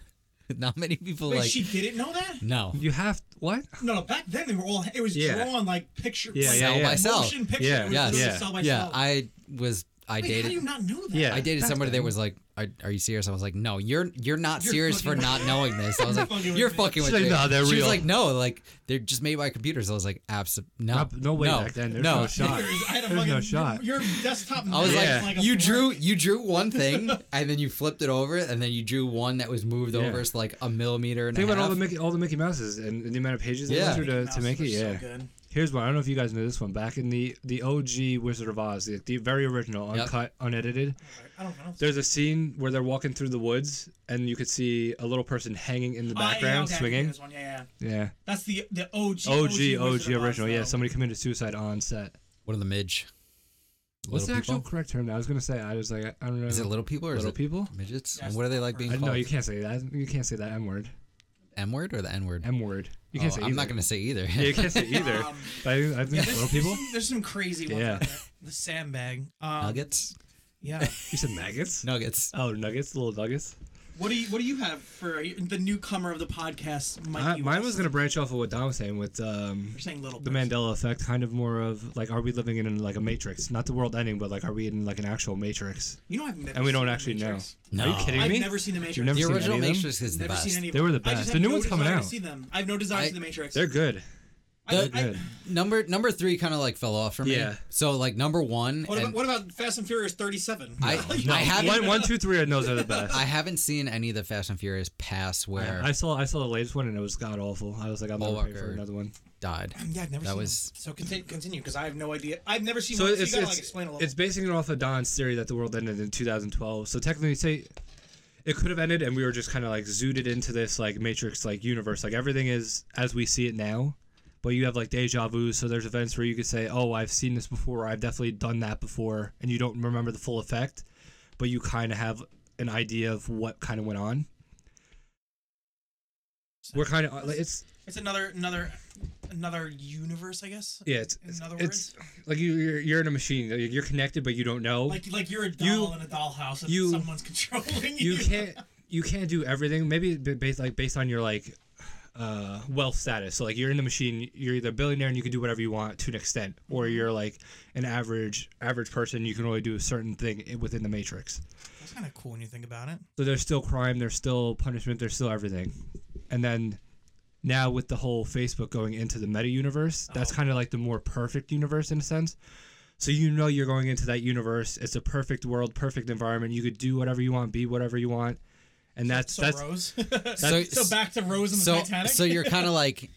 Not many people Wait, like. she didn't know that? no, You have what? No, no. Back then they were all. It was Yeah. drawn like picture. Yeah, like, yeah, Cell yeah. by cell. Motion picture. Yeah, It was yes, literally yeah, cell by yeah. cell. I was. I Wait, how dated. do you not know that? Yeah. I dated Back somebody that was like, are, "Are you serious?" I was like, "No, you're you're not You're serious for not knowing this." I was like, fucking "You're me." fucking with She's like, me." "No, they're she real." was like, "No, like they're just made by computers." I was like, "Absolutely no, Not- no way no, back then. There's no." no shot. There's- I had a There's fucking, no shot. Your, your desktop. I was Yeah. like, a "You drew you drew one thing, and then you flipped it over, and then you drew one that was moved Yeah. over, so like a millimeter and Think a about half." all the Mickey, all the Mickey Mouses and the amount of pages they Yeah. went through to, to make it. was so Yeah. good. Here's one. I don't know if you guys know this one. Back in the the OG Wizard of Oz, the, the very original, Yep. uncut, unedited. I don't know. There's a scene where they're walking through the woods, and you could see a little person hanging in the oh, yeah, background, okay, I swinging. know this one, Yeah, yeah. Yeah. That's the the OG. OG, Wizard OG of Oz, original. Yeah, somebody committed suicide on set. What are the midge? What's the Little actual correct term? I was gonna say. I was like, I, I don't know. Is it little people or little is it people? midgets? Yes, And what are they like being I, called? no, you can't say that. You can't say that M word. M word or the N word? M word. You Oh, can't say. I'm not gonna say either. Yeah, you can't say either. Um, but I, I think there's, people. There's some, there's some crazy ones. Yeah. there. The sandbag. Um, Nuggets, Yeah. You said maggots. nuggets. Oh, nuggets, little nuggets. What do you What do you have for the newcomer of the podcast? I, mine was gonna branch off of what Don was saying with um, You're saying little. the person. Mandela effect, kind of more of like, are we living in like a matrix? Not the world ending, but like, are we in like an actual matrix? You know, I've never. And we don't seen actually know. No. Are you kidding me? I've never seen the Matrix. You've never The seen original any of them? Matrix is the Never best. seen any. of them. They were the best. The new no one's coming desire to out. See them. I have no desire I- to see the Matrix. They're good. I- I- Number number three kind of like fell off for me. Yeah. So like number one, What and about, what about Fast and Furious 37? I No, I haven't one, one, two, three, and those are the best. I haven't seen any of the Fast and Furious pass where I saw I saw the latest one and it was god awful. I was like, I'm never paying for another one. died. yeah, I've never That seen was- them. So continue, continue, because I have no idea. I've never seen So one. it's so you gotta it's, like explain a it's basing it off of Don's theory that the world ended in 2012. So technically, say it could have ended and we were just kind of like zooted into this like Matrix like universe. Like everything is as we see it now, but you have like deja vu. So there's events where you could say, "Oh, I've seen this before. I've definitely done that before," and you don't remember the full effect, but you kind of have an idea of what kind of went on. We're kind of like it's It's another another another universe, I guess. yeah it's In it's, other it's like you you're, you're in a machine. You're connected, but you don't know. Like like you're a doll You- in a dollhouse and you- someone's controlling you. you can't you can't do everything maybe based like based on your like uh wealth status. So like you're in the machine you're either a billionaire and you can do whatever you want to an extent or you're like an average average person you can only do a certain thing within the matrix. That's kind of cool when you think about it. so there's still crime there's still punishment there's still everything. And then now with the whole facebook going into the meta universe that's Oh. kind of like the more perfect universe in a sense. So you know you're going into that universe it's a perfect world perfect environment you could do whatever you want be whatever you want and that's So that's Rose. So so back to Rose and the so Titanic. so you're kind of like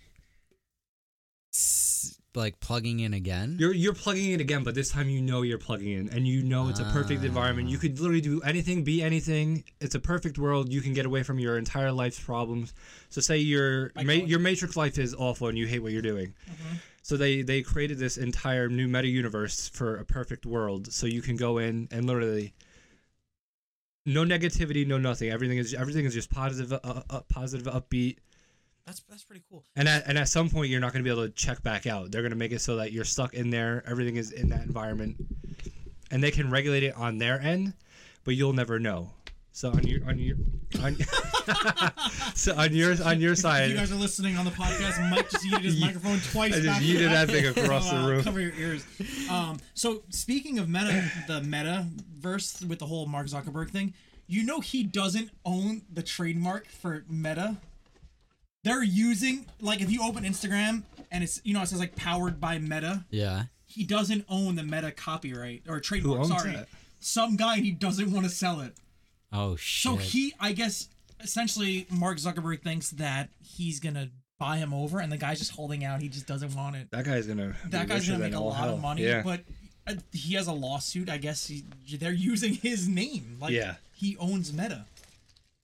like plugging in again. You're you're plugging in again, but this time you know you're plugging in, and you know it's a perfect environment. You ah. could literally do anything, be anything. It's a perfect world. You can get away from your entire life's problems. So say your ma- your Matrix life is awful and you hate what you're doing. Mm-hmm. So they they created this entire new meta universe for a perfect world. So you can go in and literally. No negativity, no nothing. Everything is everything is just positive, uh, uh, positive, upbeat. that's that's pretty cool. And at, and at some point, you're not going to be able to check back out. They're going to make it so that you're stuck in there. Everything is in that environment, and they can regulate it on their end, but you'll never know. So on your on your on, so on your on your If side, you guys are listening on the podcast, Mike just yeeted his Ye- microphone twice. I just back yeeted that thing across the Uh, room. Cover your ears. Um, so speaking of meta, the meta verse with the whole Mark Zuckerberg thing, you know he doesn't own the trademark for Meta. They're using like if you open Instagram and it's you know it says like powered by Meta. yeah. he doesn't own the Meta copyright or trademark. owns sorry, that? some guy he doesn't want to sell it. Oh shit. So he, I guess, essentially, Mark Zuckerberg thinks that he's gonna buy him over, and the guy's just holding out. He just doesn't want it. That guy's gonna. That guy's gonna make a lot hell. of money, Yeah. but uh, he has a lawsuit. I guess he, they're using his name. Like, Yeah. he owns Meta.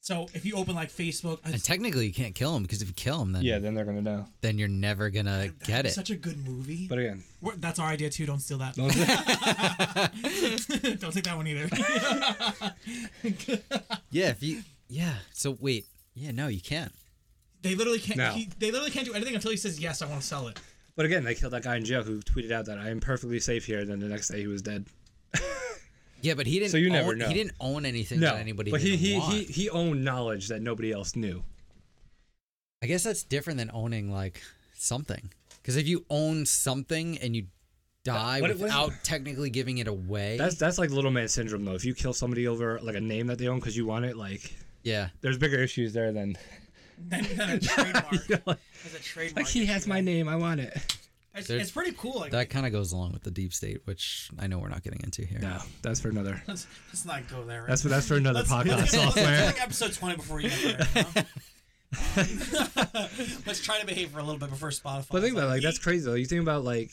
So if you open like Facebook, and technically you can't kill him because if you kill him, then yeah, then they're gonna know. then you're never gonna get it. Such a good movie. But again, We're- that's our idea too. Don't steal that. don't- Don't take that one either. Yeah, if you yeah. So wait, yeah, no, you can't. they literally can't. No. He, they literally can't do anything until he says yes. I want to sell it. but again, they killed that guy in jail who tweeted out that I am perfectly safe here. Then the next day he was dead. Yeah, but he didn't. So you never own, know. He didn't own anything No, that anybody. but he didn't he, want. he he owned knowledge that nobody else knew. I guess that's different than owning like something. Because if you own something and you die what- what- without technically giving it away, That's that's like little man syndrome though. If you kill somebody over like a name that they own because you want it, like yeah. there's bigger issues there than Then, then a trademark. you know, like, a trademark. like he has my name, I want it. It's, it's pretty cool. Like, That kind of goes along with the deep state, which I know we're not getting into here. No, that's for another. let's, let's not go there. Right? That's for that's for another let's, podcast let's, get- let's, software. let's like episode 20 before you get there. you know? Um, let's try to behave for a little bit before Spotify. But think about it, like that's crazy though. You think about like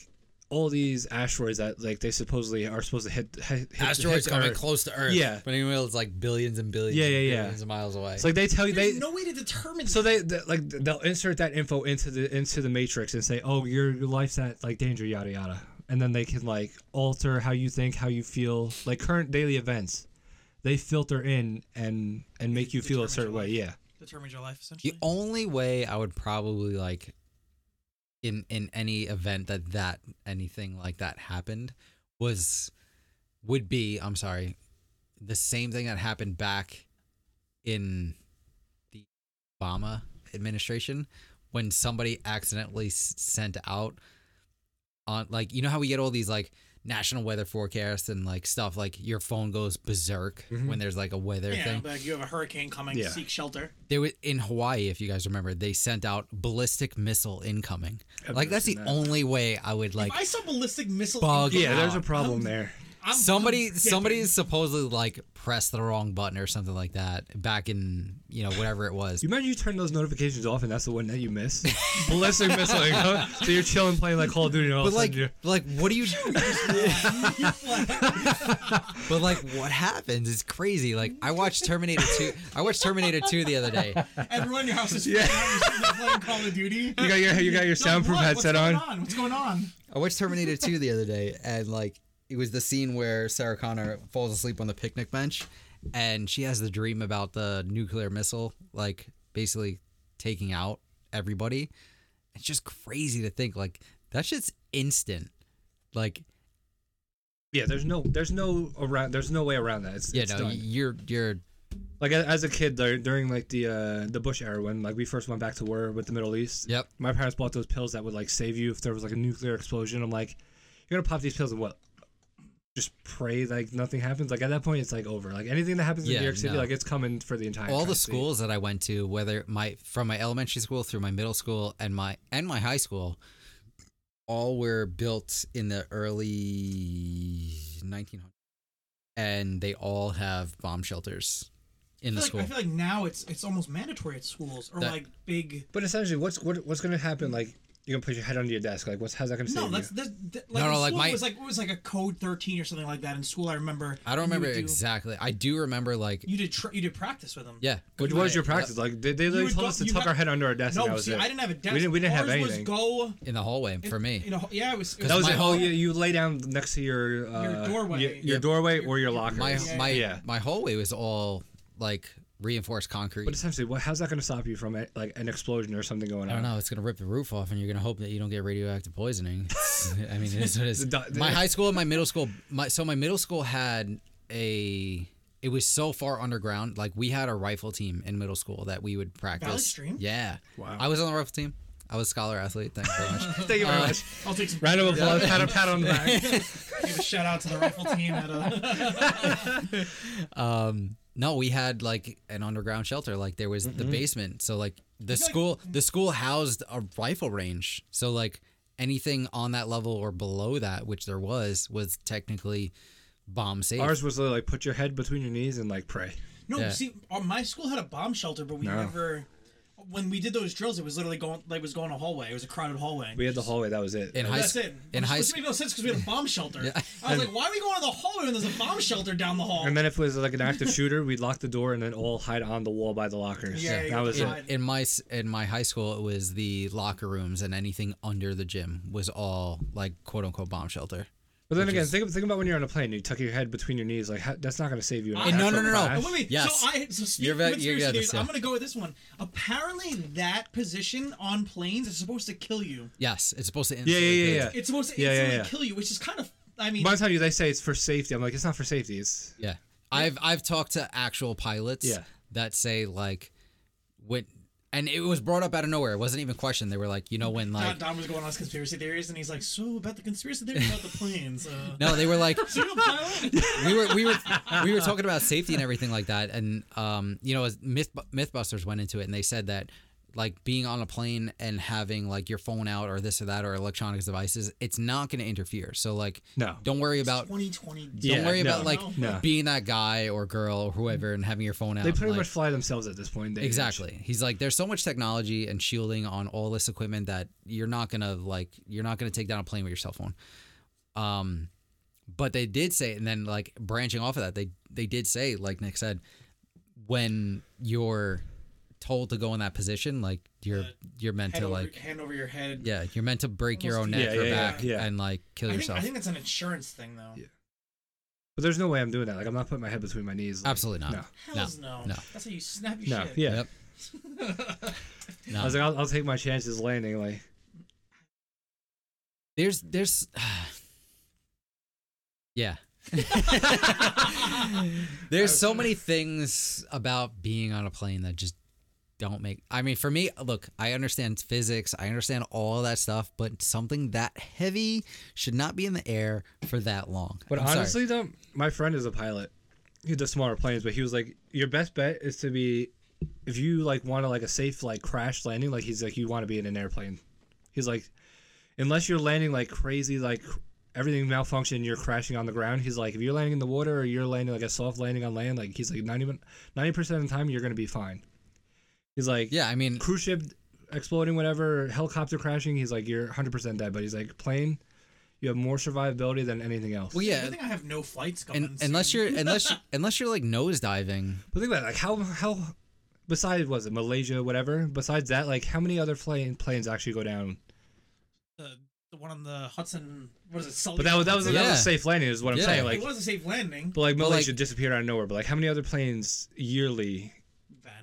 all these asteroids that like they supposedly are supposed to hit. hit hit- Asteroids hit coming Earth. close to Earth. Yeah. But meanwhile, it's like billions and billions. Yeah, and yeah, yeah. billions of miles away. It's like they tell you There's they. no way to determine. So they, they like they'll insert that info into the into the matrix and say, "Oh, your your life's at like danger, yada yada," and then they can like alter how you think, how you feel, like current daily events. They filter in and and make you feel a certain way. Yeah, determines your life essentially. the only way I would probably like in in any event that that anything like that happened was would be I'm sorry the same thing that happened back in the Obama administration when somebody accidentally sent out on like you know how we get all these like national weather forecasts and like stuff like your phone goes berserk mm-hmm. when there's like a weather yeah, thing like you have a hurricane coming. Yeah. Seek shelter. There was in Hawaii, if you guys remember, they sent out ballistic missile incoming. I've like that's the that. only way I would like if I saw ballistic missile, bug yeah. There's a out. problem there. I'm, somebody I'm somebody dipping. supposedly like pressed the wrong button or something like that back in you know whatever it was. You imagine you turn those notifications off and that's the one that you miss. Ballistic missile. income. So you're chilling playing like Call of Duty and all But like, you're like, what do you? Do? But like, what happens is crazy. Like, I watched Terminator Two. I watched Terminator Two the other day. Everyone in your house is yeah. playing Call of Duty. you got your you got your Yo, soundproof what? headset What's on. Going on. What's going on? I watched Terminator 2 the other day, and like it was the scene where Sarah Connor falls asleep on the picnic bench, and she has the dream about the nuclear missile, like basically taking out everybody. It's just crazy to think like that shit's instant. Like Yeah, there's no there's no around there's no way around that. It's, you it's know, done. you're you're like as a kid during like the uh the Bush era when like we first went back to war with the Middle East. yep. My parents bought those pills that would like save you if there was like a nuclear explosion. I'm like, you're gonna pop these pills and what? Just pray like nothing happens. Like at that point, it's like over. Like anything that happens in Yeah, New York City, no. like it's coming for the entire. All the tri-state. schools that I went to, whether my from my elementary school through my middle school and my and my high school, all were built in the early 1900s, and they all have bomb shelters in I the feel, like, school. I feel like now it's it's almost mandatory at schools or That- like big. But essentially, what's what, what's gonna happen? Like you're gonna put your head under your desk. Like what's how's that gonna save No, you? that's, that's that, No, like no, in like my- it was like it was like a code thirteen or something like that in school. I remember. I don't remember do- exactly. I do remember like You did tr- you did practice with them. yeah. What good was your night. practice? Like they, they literally told go- us to tuck got- our head under our desk. and that No, was see, it. I didn't have a desk. We didn't- we didn't have anything. Was go in the hallway for me. You know, yeah, it was. It was That was my it. Oh, whole- you, you lay down next to your uh, Your doorway. your, your doorway or your locker. my my Yeah. my hallway was all like reinforced concrete. But essentially, what, how's that going to stop you from like an explosion or something going on? I don't know. It's gonna rip the roof off, and you're gonna hope that you don't get radioactive poisoning. I mean, it is what it is. My high school and my middle school. My so my middle school had a. It was so far underground. Like we had a rifle team in middle school that we would practice. Stream? Yeah. Wow. I was on the rifle team. I was a scholar athlete. Thank you very much. Thank you very Uh, much. I'll take some. Round of applause. Pat, a pat on the back. Give a shout out to the rifle team at uh, um no we had like an underground shelter like there was the mm-hmm. basement so like the school the school housed a rifle range so like anything on that level or below that, which there was, was technically bomb safe. Ours was literally like put your head between your knees and like pray. No, Yeah. see, our, my school had a bomb shelter, but we No. never. When we did those drills, it was literally going like it was going a hallway. It was a crowded hallway. We had the hallway. That was it. in high That's school. it. In Which- high which school. made no sense because we had a bomb shelter. Yeah. I was like, why are we going to the hallway when there's a bomb shelter down the hall? And then if it was like an active shooter, we'd lock the door and then all hide on the wall by the lockers. Yeah, yeah, that was yeah. it. in my in my high school, it was the locker rooms and anything under the gym was all like quote unquote bomb shelter. But then Which again, is- think, think about when you're on a plane, and you tuck your head between your knees. Like how, that's not going to save you. in an I- no, actual no, no, no. crash. Oh, wait, wait. Yes. So I so speaking You're ve- of you're conspiracy good at theories, this, I'm gonna go with this one. Apparently, that position on planes is supposed to kill you. Yes, it's supposed to. Yeah, yeah, kill yeah, you. yeah. It's supposed to Yeah, yeah, instantly yeah. kill you, which is kind of. I mean, By the time you they say it's for safety, I'm like, it's not for safety. It's Yeah. I've I've talked to actual pilots Yeah. that say like when and it was brought up out of nowhere. It wasn't even questioned. They were like, you know when like Don was going on his conspiracy theories, and he's like, "So about the conspiracy theory about the planes." Uh, no, they were like so you're a pilot? we were we were we were talking about safety and everything like that and um you know as myth mythbusters went into it and they said that like being on a plane and having like your phone out or this or that or electronics devices it's not going to interfere so like No. don't worry about 2020. don't Yeah, worry no, about like no. being that guy or girl or whoever and having your phone out they pretty like- much fly themselves at this point. in day and age. Exactly. He's like, there's so much technology and shielding on all this equipment that you're not gonna like, you're not gonna take down a plane with your cell phone. Um, but they did say, and then like branching off of that, they they did say, like Nick said, when you're told to go in that position, like you're you're meant to over, like, hand over your head. yeah, you're meant to break your own neck Yeah, or yeah, yeah, back yeah. and like kill I think, yourself. I think that's an insurance thing, though. Yeah. But there's no way I'm doing that. Like I'm not putting my head between my knees. like- Absolutely not. No. Hells no. no. That's how you snap your No. shit. Yeah. Yep. No. I was like, I'll, I'll take my chances landing. Like There's there's Yeah. There's so many things about being on a plane that just don't make I mean for me look I understand physics I understand all that stuff but something that heavy should not be in the air for that long But I'm sorry. honestly, though, my friend is a pilot. He does smaller planes, but he was like, "Your best bet is to be, if you like want to like a safe like crash landing, like he's like you want to be in an airplane. He's like, unless you're landing like crazy, like everything malfunction, you're crashing on the ground. He's like, if you're landing in the water or you're landing like a soft landing on land, like he's like 90 percent of the time you're gonna be fine. He's like, yeah I mean cruise ship exploding, whatever, helicopter crashing. He's like, you're 100 percent dead. But he's like, plane, you have more survivability than anything else. well yeah, I yeah think I have no flights going. and, unless you're unless you, unless you're like nose diving But think about it, like how how besides was it Malaysia whatever besides that like how many other plane planes actually go down? the, the one on the Hudson. What is it? Sully But that was that was, that was a safe landing is what I'm Yeah. saying. it was a safe landing. but like But, Malaysia like- disappeared out of nowhere. But like how many other planes yearly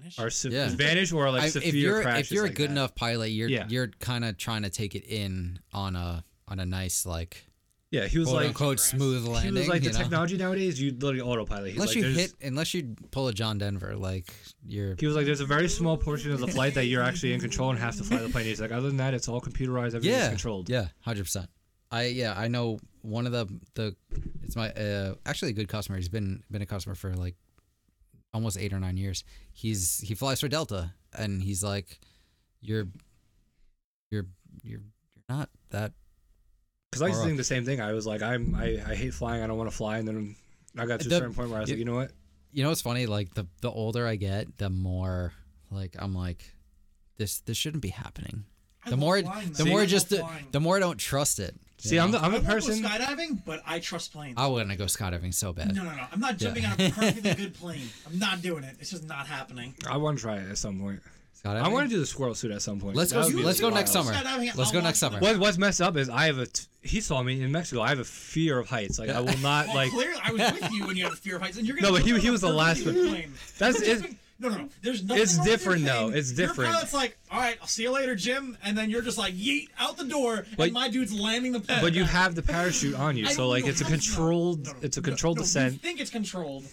Vanish. are se- Yeah. vanish or like I- severe if you're crashes? if you're a like good that? enough pilot you're Yeah. you're kind of trying to take it in on a on a nice like yeah, he was quote like unquote smooth landing. he was like the know? technology nowadays you literally autopilot. He's unless like, you hit unless you pull a John Denver like you're He was like, "There's a very small portion of the flight that you're actually in control and have to fly the plane." He's like, "Other than that, it's all computerized. Everything's yeah controlled." yeah hundred percent I yeah I know one of the the it's my uh actually a good customer he's been been a customer for like almost eight or nine years he's he flies for Delta and he's like you're you're you're you're not that Because I used to think the same thing. I was like, "I'm I, I hate flying. I don't want to fly." And then I got to The- a certain point where I was you- like, "You know what? you know what's funny like the the older i get the more like i'm like this this shouldn't be happening the more flying, the more I I love just flying. the more i don't trust it you See, I'm know? the I'm I a won't go person. skydiving, but I trust planes. i want to go skydiving so bad No, no, no. I'm not jumping Yeah. on a perfectly good plane. I'm not doing it. It's just not happening. I want to try it at some point. skydiving? I want to do the squirrel suit at some point. Let's That go- let's go wild. next summer. Skydiving, Let's I'll go next summer. What, what's messed up is I have a. T- he saw me in Mexico. I have a fear of heights. Like I will not Well, like. clearly, I was with you when you had a fear of heights, and you're gonna. No, but he- he was the last perfectly one. That's- You're it's- jumping- No, no, no. There's nothing. It's wrong with your different, though. It's different. Your pilot's like, all right, I'll see you later, Jim, and then you're just like, yeet out the door, But- and my dude's landing the plane. But you have the parachute on you, so like it's a controlled. It's a controlled no, You descent. think it's controlled?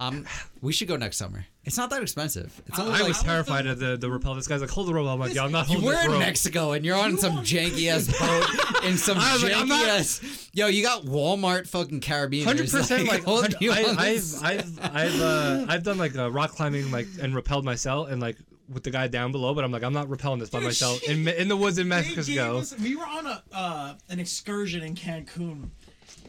It is not. um we should go next summer it's not that expensive it's I- only I like was was terrified of the the rappel. This guy's like, hold the rope. I'm like, yo, I'm not holding you holding were this in rope. Mexico and you're on You some want- janky ass boat in some I was like, janky not- ass. Yo, you got Walmart fucking Caribbean. Hundred percent. Like, holding hundred- you I, on I've. I've I've uh, I've done like uh, rock climbing like and rappelled myself and like with the guy down below, but I'm like, I'm not repelling this by Dude, myself she- in in the woods in Mexico. us- we were on a uh, an excursion in Cancun,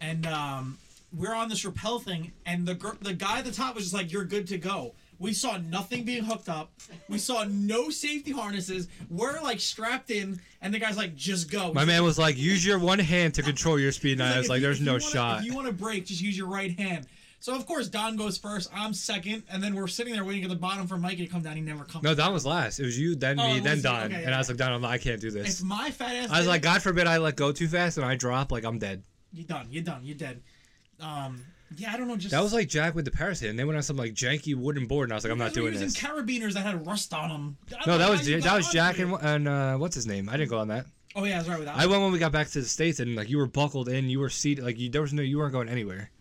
and um, we're on this rappel thing, and the gr- the guy at the top was just like, "You're good to go." We saw nothing being hooked up. We saw no safety harnesses. We're like strapped in, and the guy's like, "Just go." My man was like, use your one hand to control your speed, and I was like, you- there's no wanna- shot. If you want to break, just use your right hand. So of course Don goes first. I'm second, and then we're sitting there waiting at the bottom for Mikey to come down. He never comes. No, Don was last. It was you, then Oh, me, then. Don, Okay, and I was like, Don, I'm, I can't do If this. my fat ass. I was did like, God forbid I let go too fast and I drop, like I'm dead. You're done. You're done. You're dead. Um. Yeah, I don't know. Just That was like Jack with the Paris hit, and they went on some like janky wooden board, and I was like, I'm not doing using this. carabiners that had rust on them. No, that was that was Jack and and uh, what's his name? I didn't go on that. Oh yeah, I was right with that. I went when we got back to the states, and like you were buckled in, you were seated, like you, there was no, you weren't going anywhere.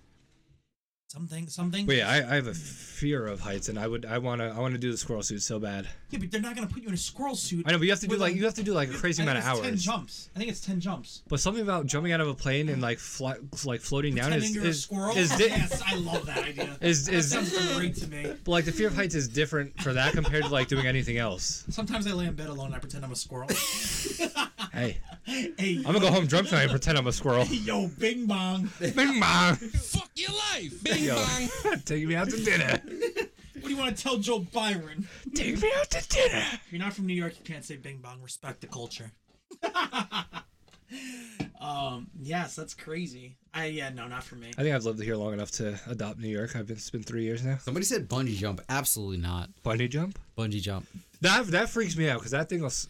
something, something. But yeah, I, I have a fear of heights, and I would I want to I want to do the squirrel suit so bad. Yeah, but they're not gonna put you in a squirrel suit. I know, but you have to do with like a- you have to do like a crazy amount of think it's Ten hours. jumps. I think it's ten jumps. But something about jumping out of a plane and like fly, like floating down is Pretending you're a is, squirrel. is, di- yes, I love that idea. is that is sounds great to me. but like the fear of heights is different for that compared to like doing anything else. Sometimes I lay in bed alone and I pretend I'm a squirrel. Hey, hey, I'm gonna go home drunk tonight and pretend I'm a squirrel. yo, Bing Bong. Bing bong, Fuck your life. Bing Yo. bong. take me out to dinner. What do you want to tell Joe Byron? Take me out to dinner. If you're not from New York, you can't say Bing Bong. Respect the culture. um. Yes, that's crazy. I yeah. No, not for me. I think I've lived here long enough to adopt New York. I've been it's been three years now. Somebody said bungee jump. Absolutely not. Bungee jump. Bungee jump. That that freaks me out because that thing was.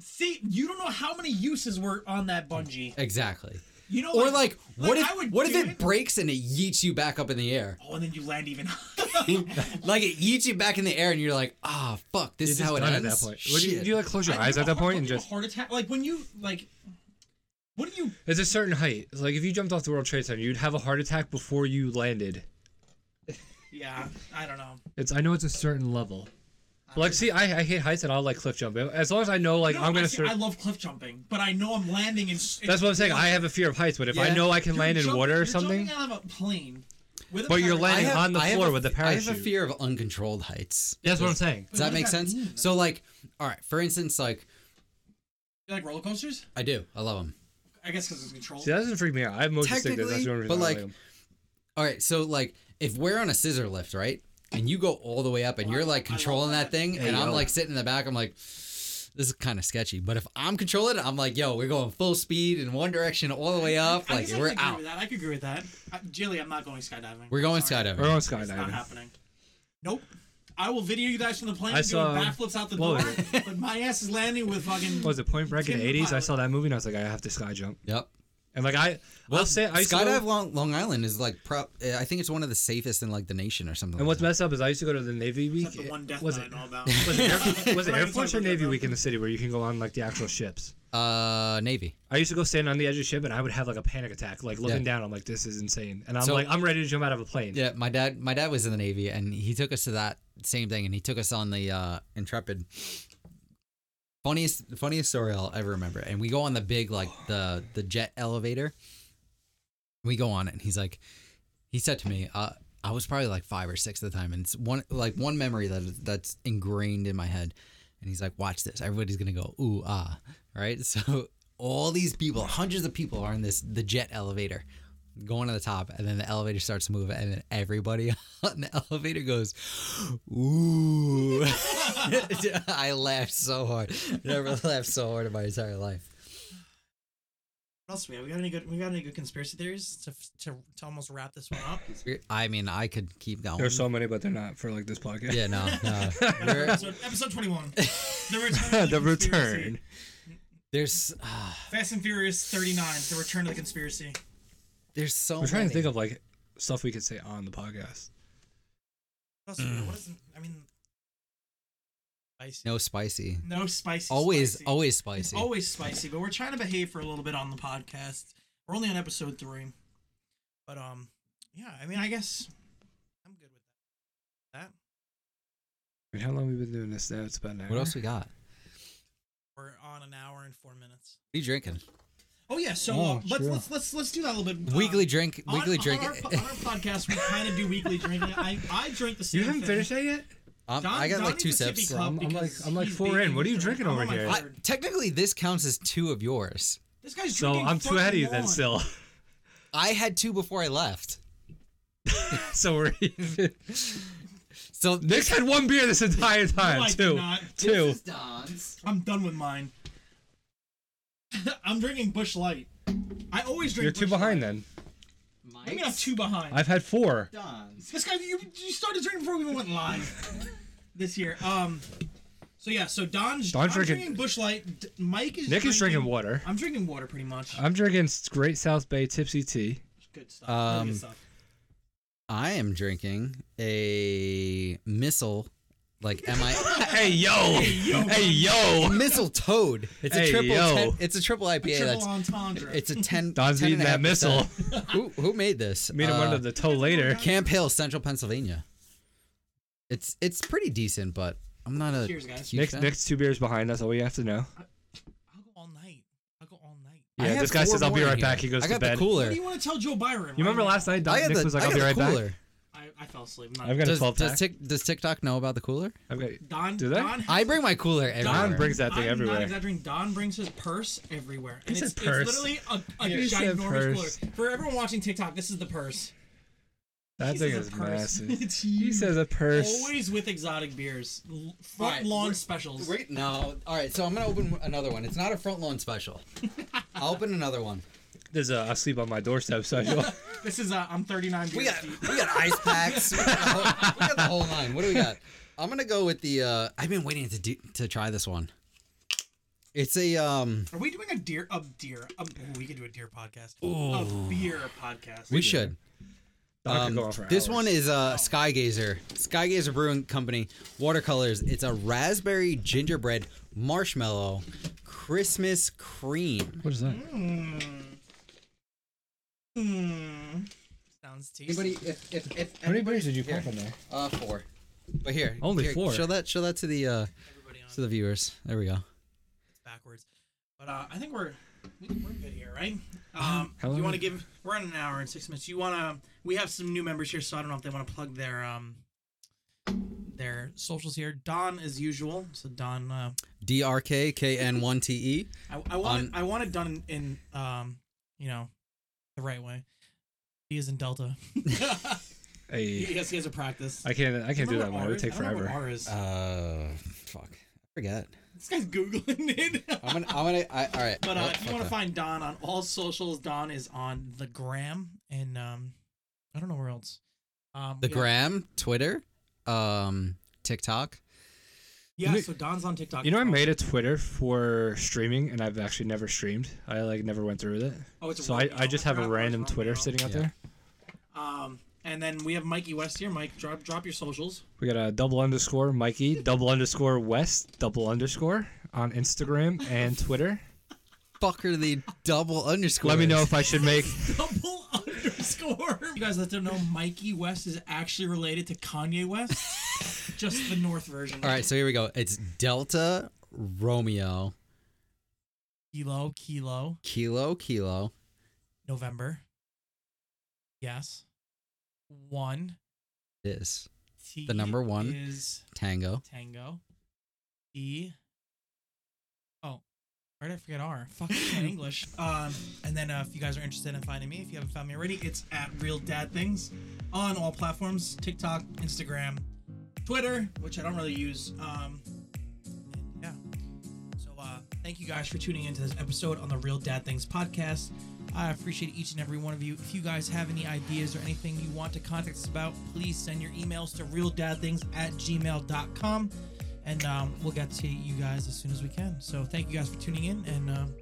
See, you don't know how many uses were on that bungee. Exactly. You know, Or like, what I if would what if do it breaks and it yeets you back up in the air? Oh, and then you land even. Like it yeets you back in the air and you're like, ah, fuck, this You're is how it done ends. at that point. What do you, do you like close your I- eyes at that and just? heart attack. Like when you like, what do you? It's a certain height. It's like if you jumped off the World Trade Center, you'd have a heart attack before you landed. Yeah, I don't know. It's I know it's a certain level. But, like, see, I, I hate heights and I'll like cliff jump. As long as I know, like, No, I'm I, gonna. see, Sur- I love cliff jumping, but I know I'm landing in. s- That's what I'm saying. I have a fear of heights, but if I Yeah. know I can You're land in jumping- water or you're something, Jumping out of a plane. With a But you're parachute. landing I have- on the I have floor a- with the parachute. I have a parachute. fear of uncontrolled heights. that's what I'm saying. Does that what make does that sense? mean? So like, all right, for instance, like You like roller coasters? I do, I love them. I guess because it's controlled. See, that doesn't freak me out. I have motion sickness. That's the only reason but I like- like 'em. All right, so like if we're on a scissor lift, right, and you go all the way up and you're like controlling that that. thing, Hey, and I'm like sitting in the back, I'm like, this is kind of sketchy. But if I'm controlling it, I'm like, yo, we're going full speed in one direction all the way up, I like guess I we're could agree out. with that. I could agree with that. Uh, Jilly, I'm not going skydiving. We're going Sorry. skydiving. We're going It's not skydiving. happening. Nope. I will video you guys from the plane I doing saw- backflips out the what door, was but my ass is landing with fucking. What was it Point Break in the Tim the 80s? I pilot. saw that movie and I was like, I have to sky jump. Yep. And like I, Well, I'll say I used to skydive go, Long, Long Island is like pro- I think it's one of the safest in like the nation or something. and like what's that. messed up is I used to go to the Navy week. Except the one death was it I know about. was it Air, was it Air Force or Navy week in the city where you can go on like the actual ships? Uh, Navy. I used to go stand on the edge of the ship and I would have like a panic attack, like looking Yeah. down. I'm like, this is insane, and I'm So- like, I'm ready to jump out of a plane. Yeah, my dad. My dad was in the Navy, and he took us to that same thing, and he took us on the uh, Intrepid. Funniest, funniest story I'll ever remember. And we go on the big, like the the jet elevator. We go on it, and he's like, he said to me, uh, I was probably like five or six at the time, and it's one like one memory that that's ingrained in my head. And he's like, watch this. Everybody's gonna go ooh ah, right? So all these people, hundreds of people, are in this the jet elevator going to the top and then the elevator starts to move and then everybody on the elevator goes ooh i laughed so hard never laughed so hard in my entire life What else we got? We got any good? We got any good conspiracy theories to to, to almost wrap this one up? i mean i could keep going There's so many, but they're not for like this podcast. yeah no no We're- episode, episode 21. The return. the return. there's ah, Fast and Furious 39. The return of the conspiracy. There's so I'm trying many. to think of like stuff we could say on the podcast. What else we? What is? I mean, spicy. no spicy No spicy. always spicy. always It's spicy always spicy, but we're trying to behave for a little bit on the podcast. We're only on episode three, but um, yeah. I mean, I guess I'm good with that. That I mean, how long have we been doing this now? It's about an hour. what else we got we're on an hour and four minutes. what are you drinking Oh yeah, so Oh, uh, let's sure. let's let's let's do that a little bit. uh, weekly drink on- weekly on drink our, on our podcast, we kind of do weekly drinking. I I drink the same. You haven't thing. finished that yet? Um, Don- I got Don like two needs a sippy sips. cup I'm- I'm like- I'm like four in. What are you drinking over here? I, technically, this counts as two of yours. This guy's drinking. So I'm two ahead of you fucking then. Still, I had two before I left. so we're even. So Nick's had one beer this entire time. No, I did Two, not. two. Don's. I'm done with mine. I'm drinking Busch Light. I always drink. You're two Busch behind Light. then. What do you mean I'm two behind? I've had four. Don's. This guy, you, you started drinking before we even went live this year. Um, so yeah, so Don's, Don's I'm drinking- drinking Busch Light. D- Mike is. Nick is drinking water. I'm drinking water pretty much. I'm drinking Great South Bay Tipsy Tea. good stuff. really Um, good stuff. I am drinking a missile, like M I Hey yo! Hey yo! missile toad. It's a Hey, triple. yo. 10, it's a triple IPA. Triple that's entendre. it's a ten. Don's 10 eating that 10.5%. missile. who who made this? Meet him Uh, under the toe later. Camp Hill, Central Pennsylvania. It's it's pretty decent, but I'm not a Cheers, guys. huge Nick's, fan. Nick's two beers behind us. All you have to know. I'll go all night. I'll go all night. I Yeah, have this guy four says, "I'll be more in right back." He goes I to got bed. the cooler. What do you want to tell Joe Byron? You remember last night? Don, I got Nick the, was like, I "I'll got be the right back." cooler. Now? I, I fell asleep. I'm not- I've got a Does, 12 does, pack. Tik, does TikTok know about the cooler? I've got. Don, Do they? Don, I bring my cooler everywhere. Don brings that thing I'm everywhere. not exaggerating. Don brings his purse everywhere. And He it's, purse. it's literally a, a He said ginormous cooler. For everyone watching TikTok, this is the purse. That He thing is a purse. massive. He says a purse. Always with exotic beers. Front Alright, lawn specials. Wait, no. All right, so I'm gonna open another one. It's not a front lawn special. I'll open another one. There's a I sleep on my doorstep special. This is uh, I'm 39 We got deep. we got ice packs. We got, the whole, we got the whole nine. What do we got? I'm gonna go with the. uh I've been waiting to do, to try this one. It's a um. Are we doing a deer? A deer? A, ooh, we could do a deer podcast. A beer podcast. We should. Um, could go on for this one is uh, Skygazer. Skygazer Brewing Company watercolors. It's a raspberry gingerbread marshmallow Christmas cream. What is that? Hmm. Sounds tasty. if if, if How many beers did you pop in there? Uh, four. But here, Only here, four? Show that. Show that to the uh Everybody on to the viewers. There we go. It's backwards. But uh, I think we're we- we're good here, right? Um, How you want to give? We're in an hour and six minutes. You want to? We have some new members here, so I don't know if they want to plug their um their socials here. Don, as usual. So Don, uh, D R K K N one T E. I, I want On- it, I want it done in, in um you know the right way. He is in Delta. Hey, yes, he has a practice. I can't. I can't do that one. It would take I don't know what forever. R is. Uh, fuck. I forget. this guy's googling it. I'm gonna. I'm gonna. I, all right. But uh, Oh, if you want to find Don on all socials, Don is on the gram and um, I don't know where else. Um, the we got- gram, Twitter, um, TikTok. Yeah, You- so Don's on TikTok. You know, I made a Twitter for streaming, and I've actually never streamed. I like never went through with it. Oh, it's So I, I just have a random Romeo. Twitter sitting out Yeah. there. Um, and then we have Mikey West here. Mike, drop drop your socials. We got a double underscore Mikey, double underscore West, double underscore on Instagram and Twitter. Fuck are the double underscore. Let me know if I should make. Double underscore. You guys let them know Mikey West is actually related to Kanye West. just the North version. All right, so here we go. It's Delta Romeo Kilo, kilo, Kilo Kilo November. Yes. One. is T The number one. is Tango. Tango. E. Oh, where did I forget R? Fuck English. Um, and then uh, if you guys are interested in finding me, if you haven't found me already, it's at Real Dad Things on all platforms: TikTok, Instagram, Twitter, which I don't really use. Um, yeah. So uh, thank you guys for tuning into this episode on the Real Dad Things podcast. I appreciate each and every one of you. If you guys have any ideas or anything you want to contact us about, please send your emails to realdadthings at gmail.com and um, we'll get to you guys as soon as we can. So thank you guys for tuning in and um,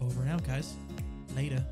over and out, guys. Later.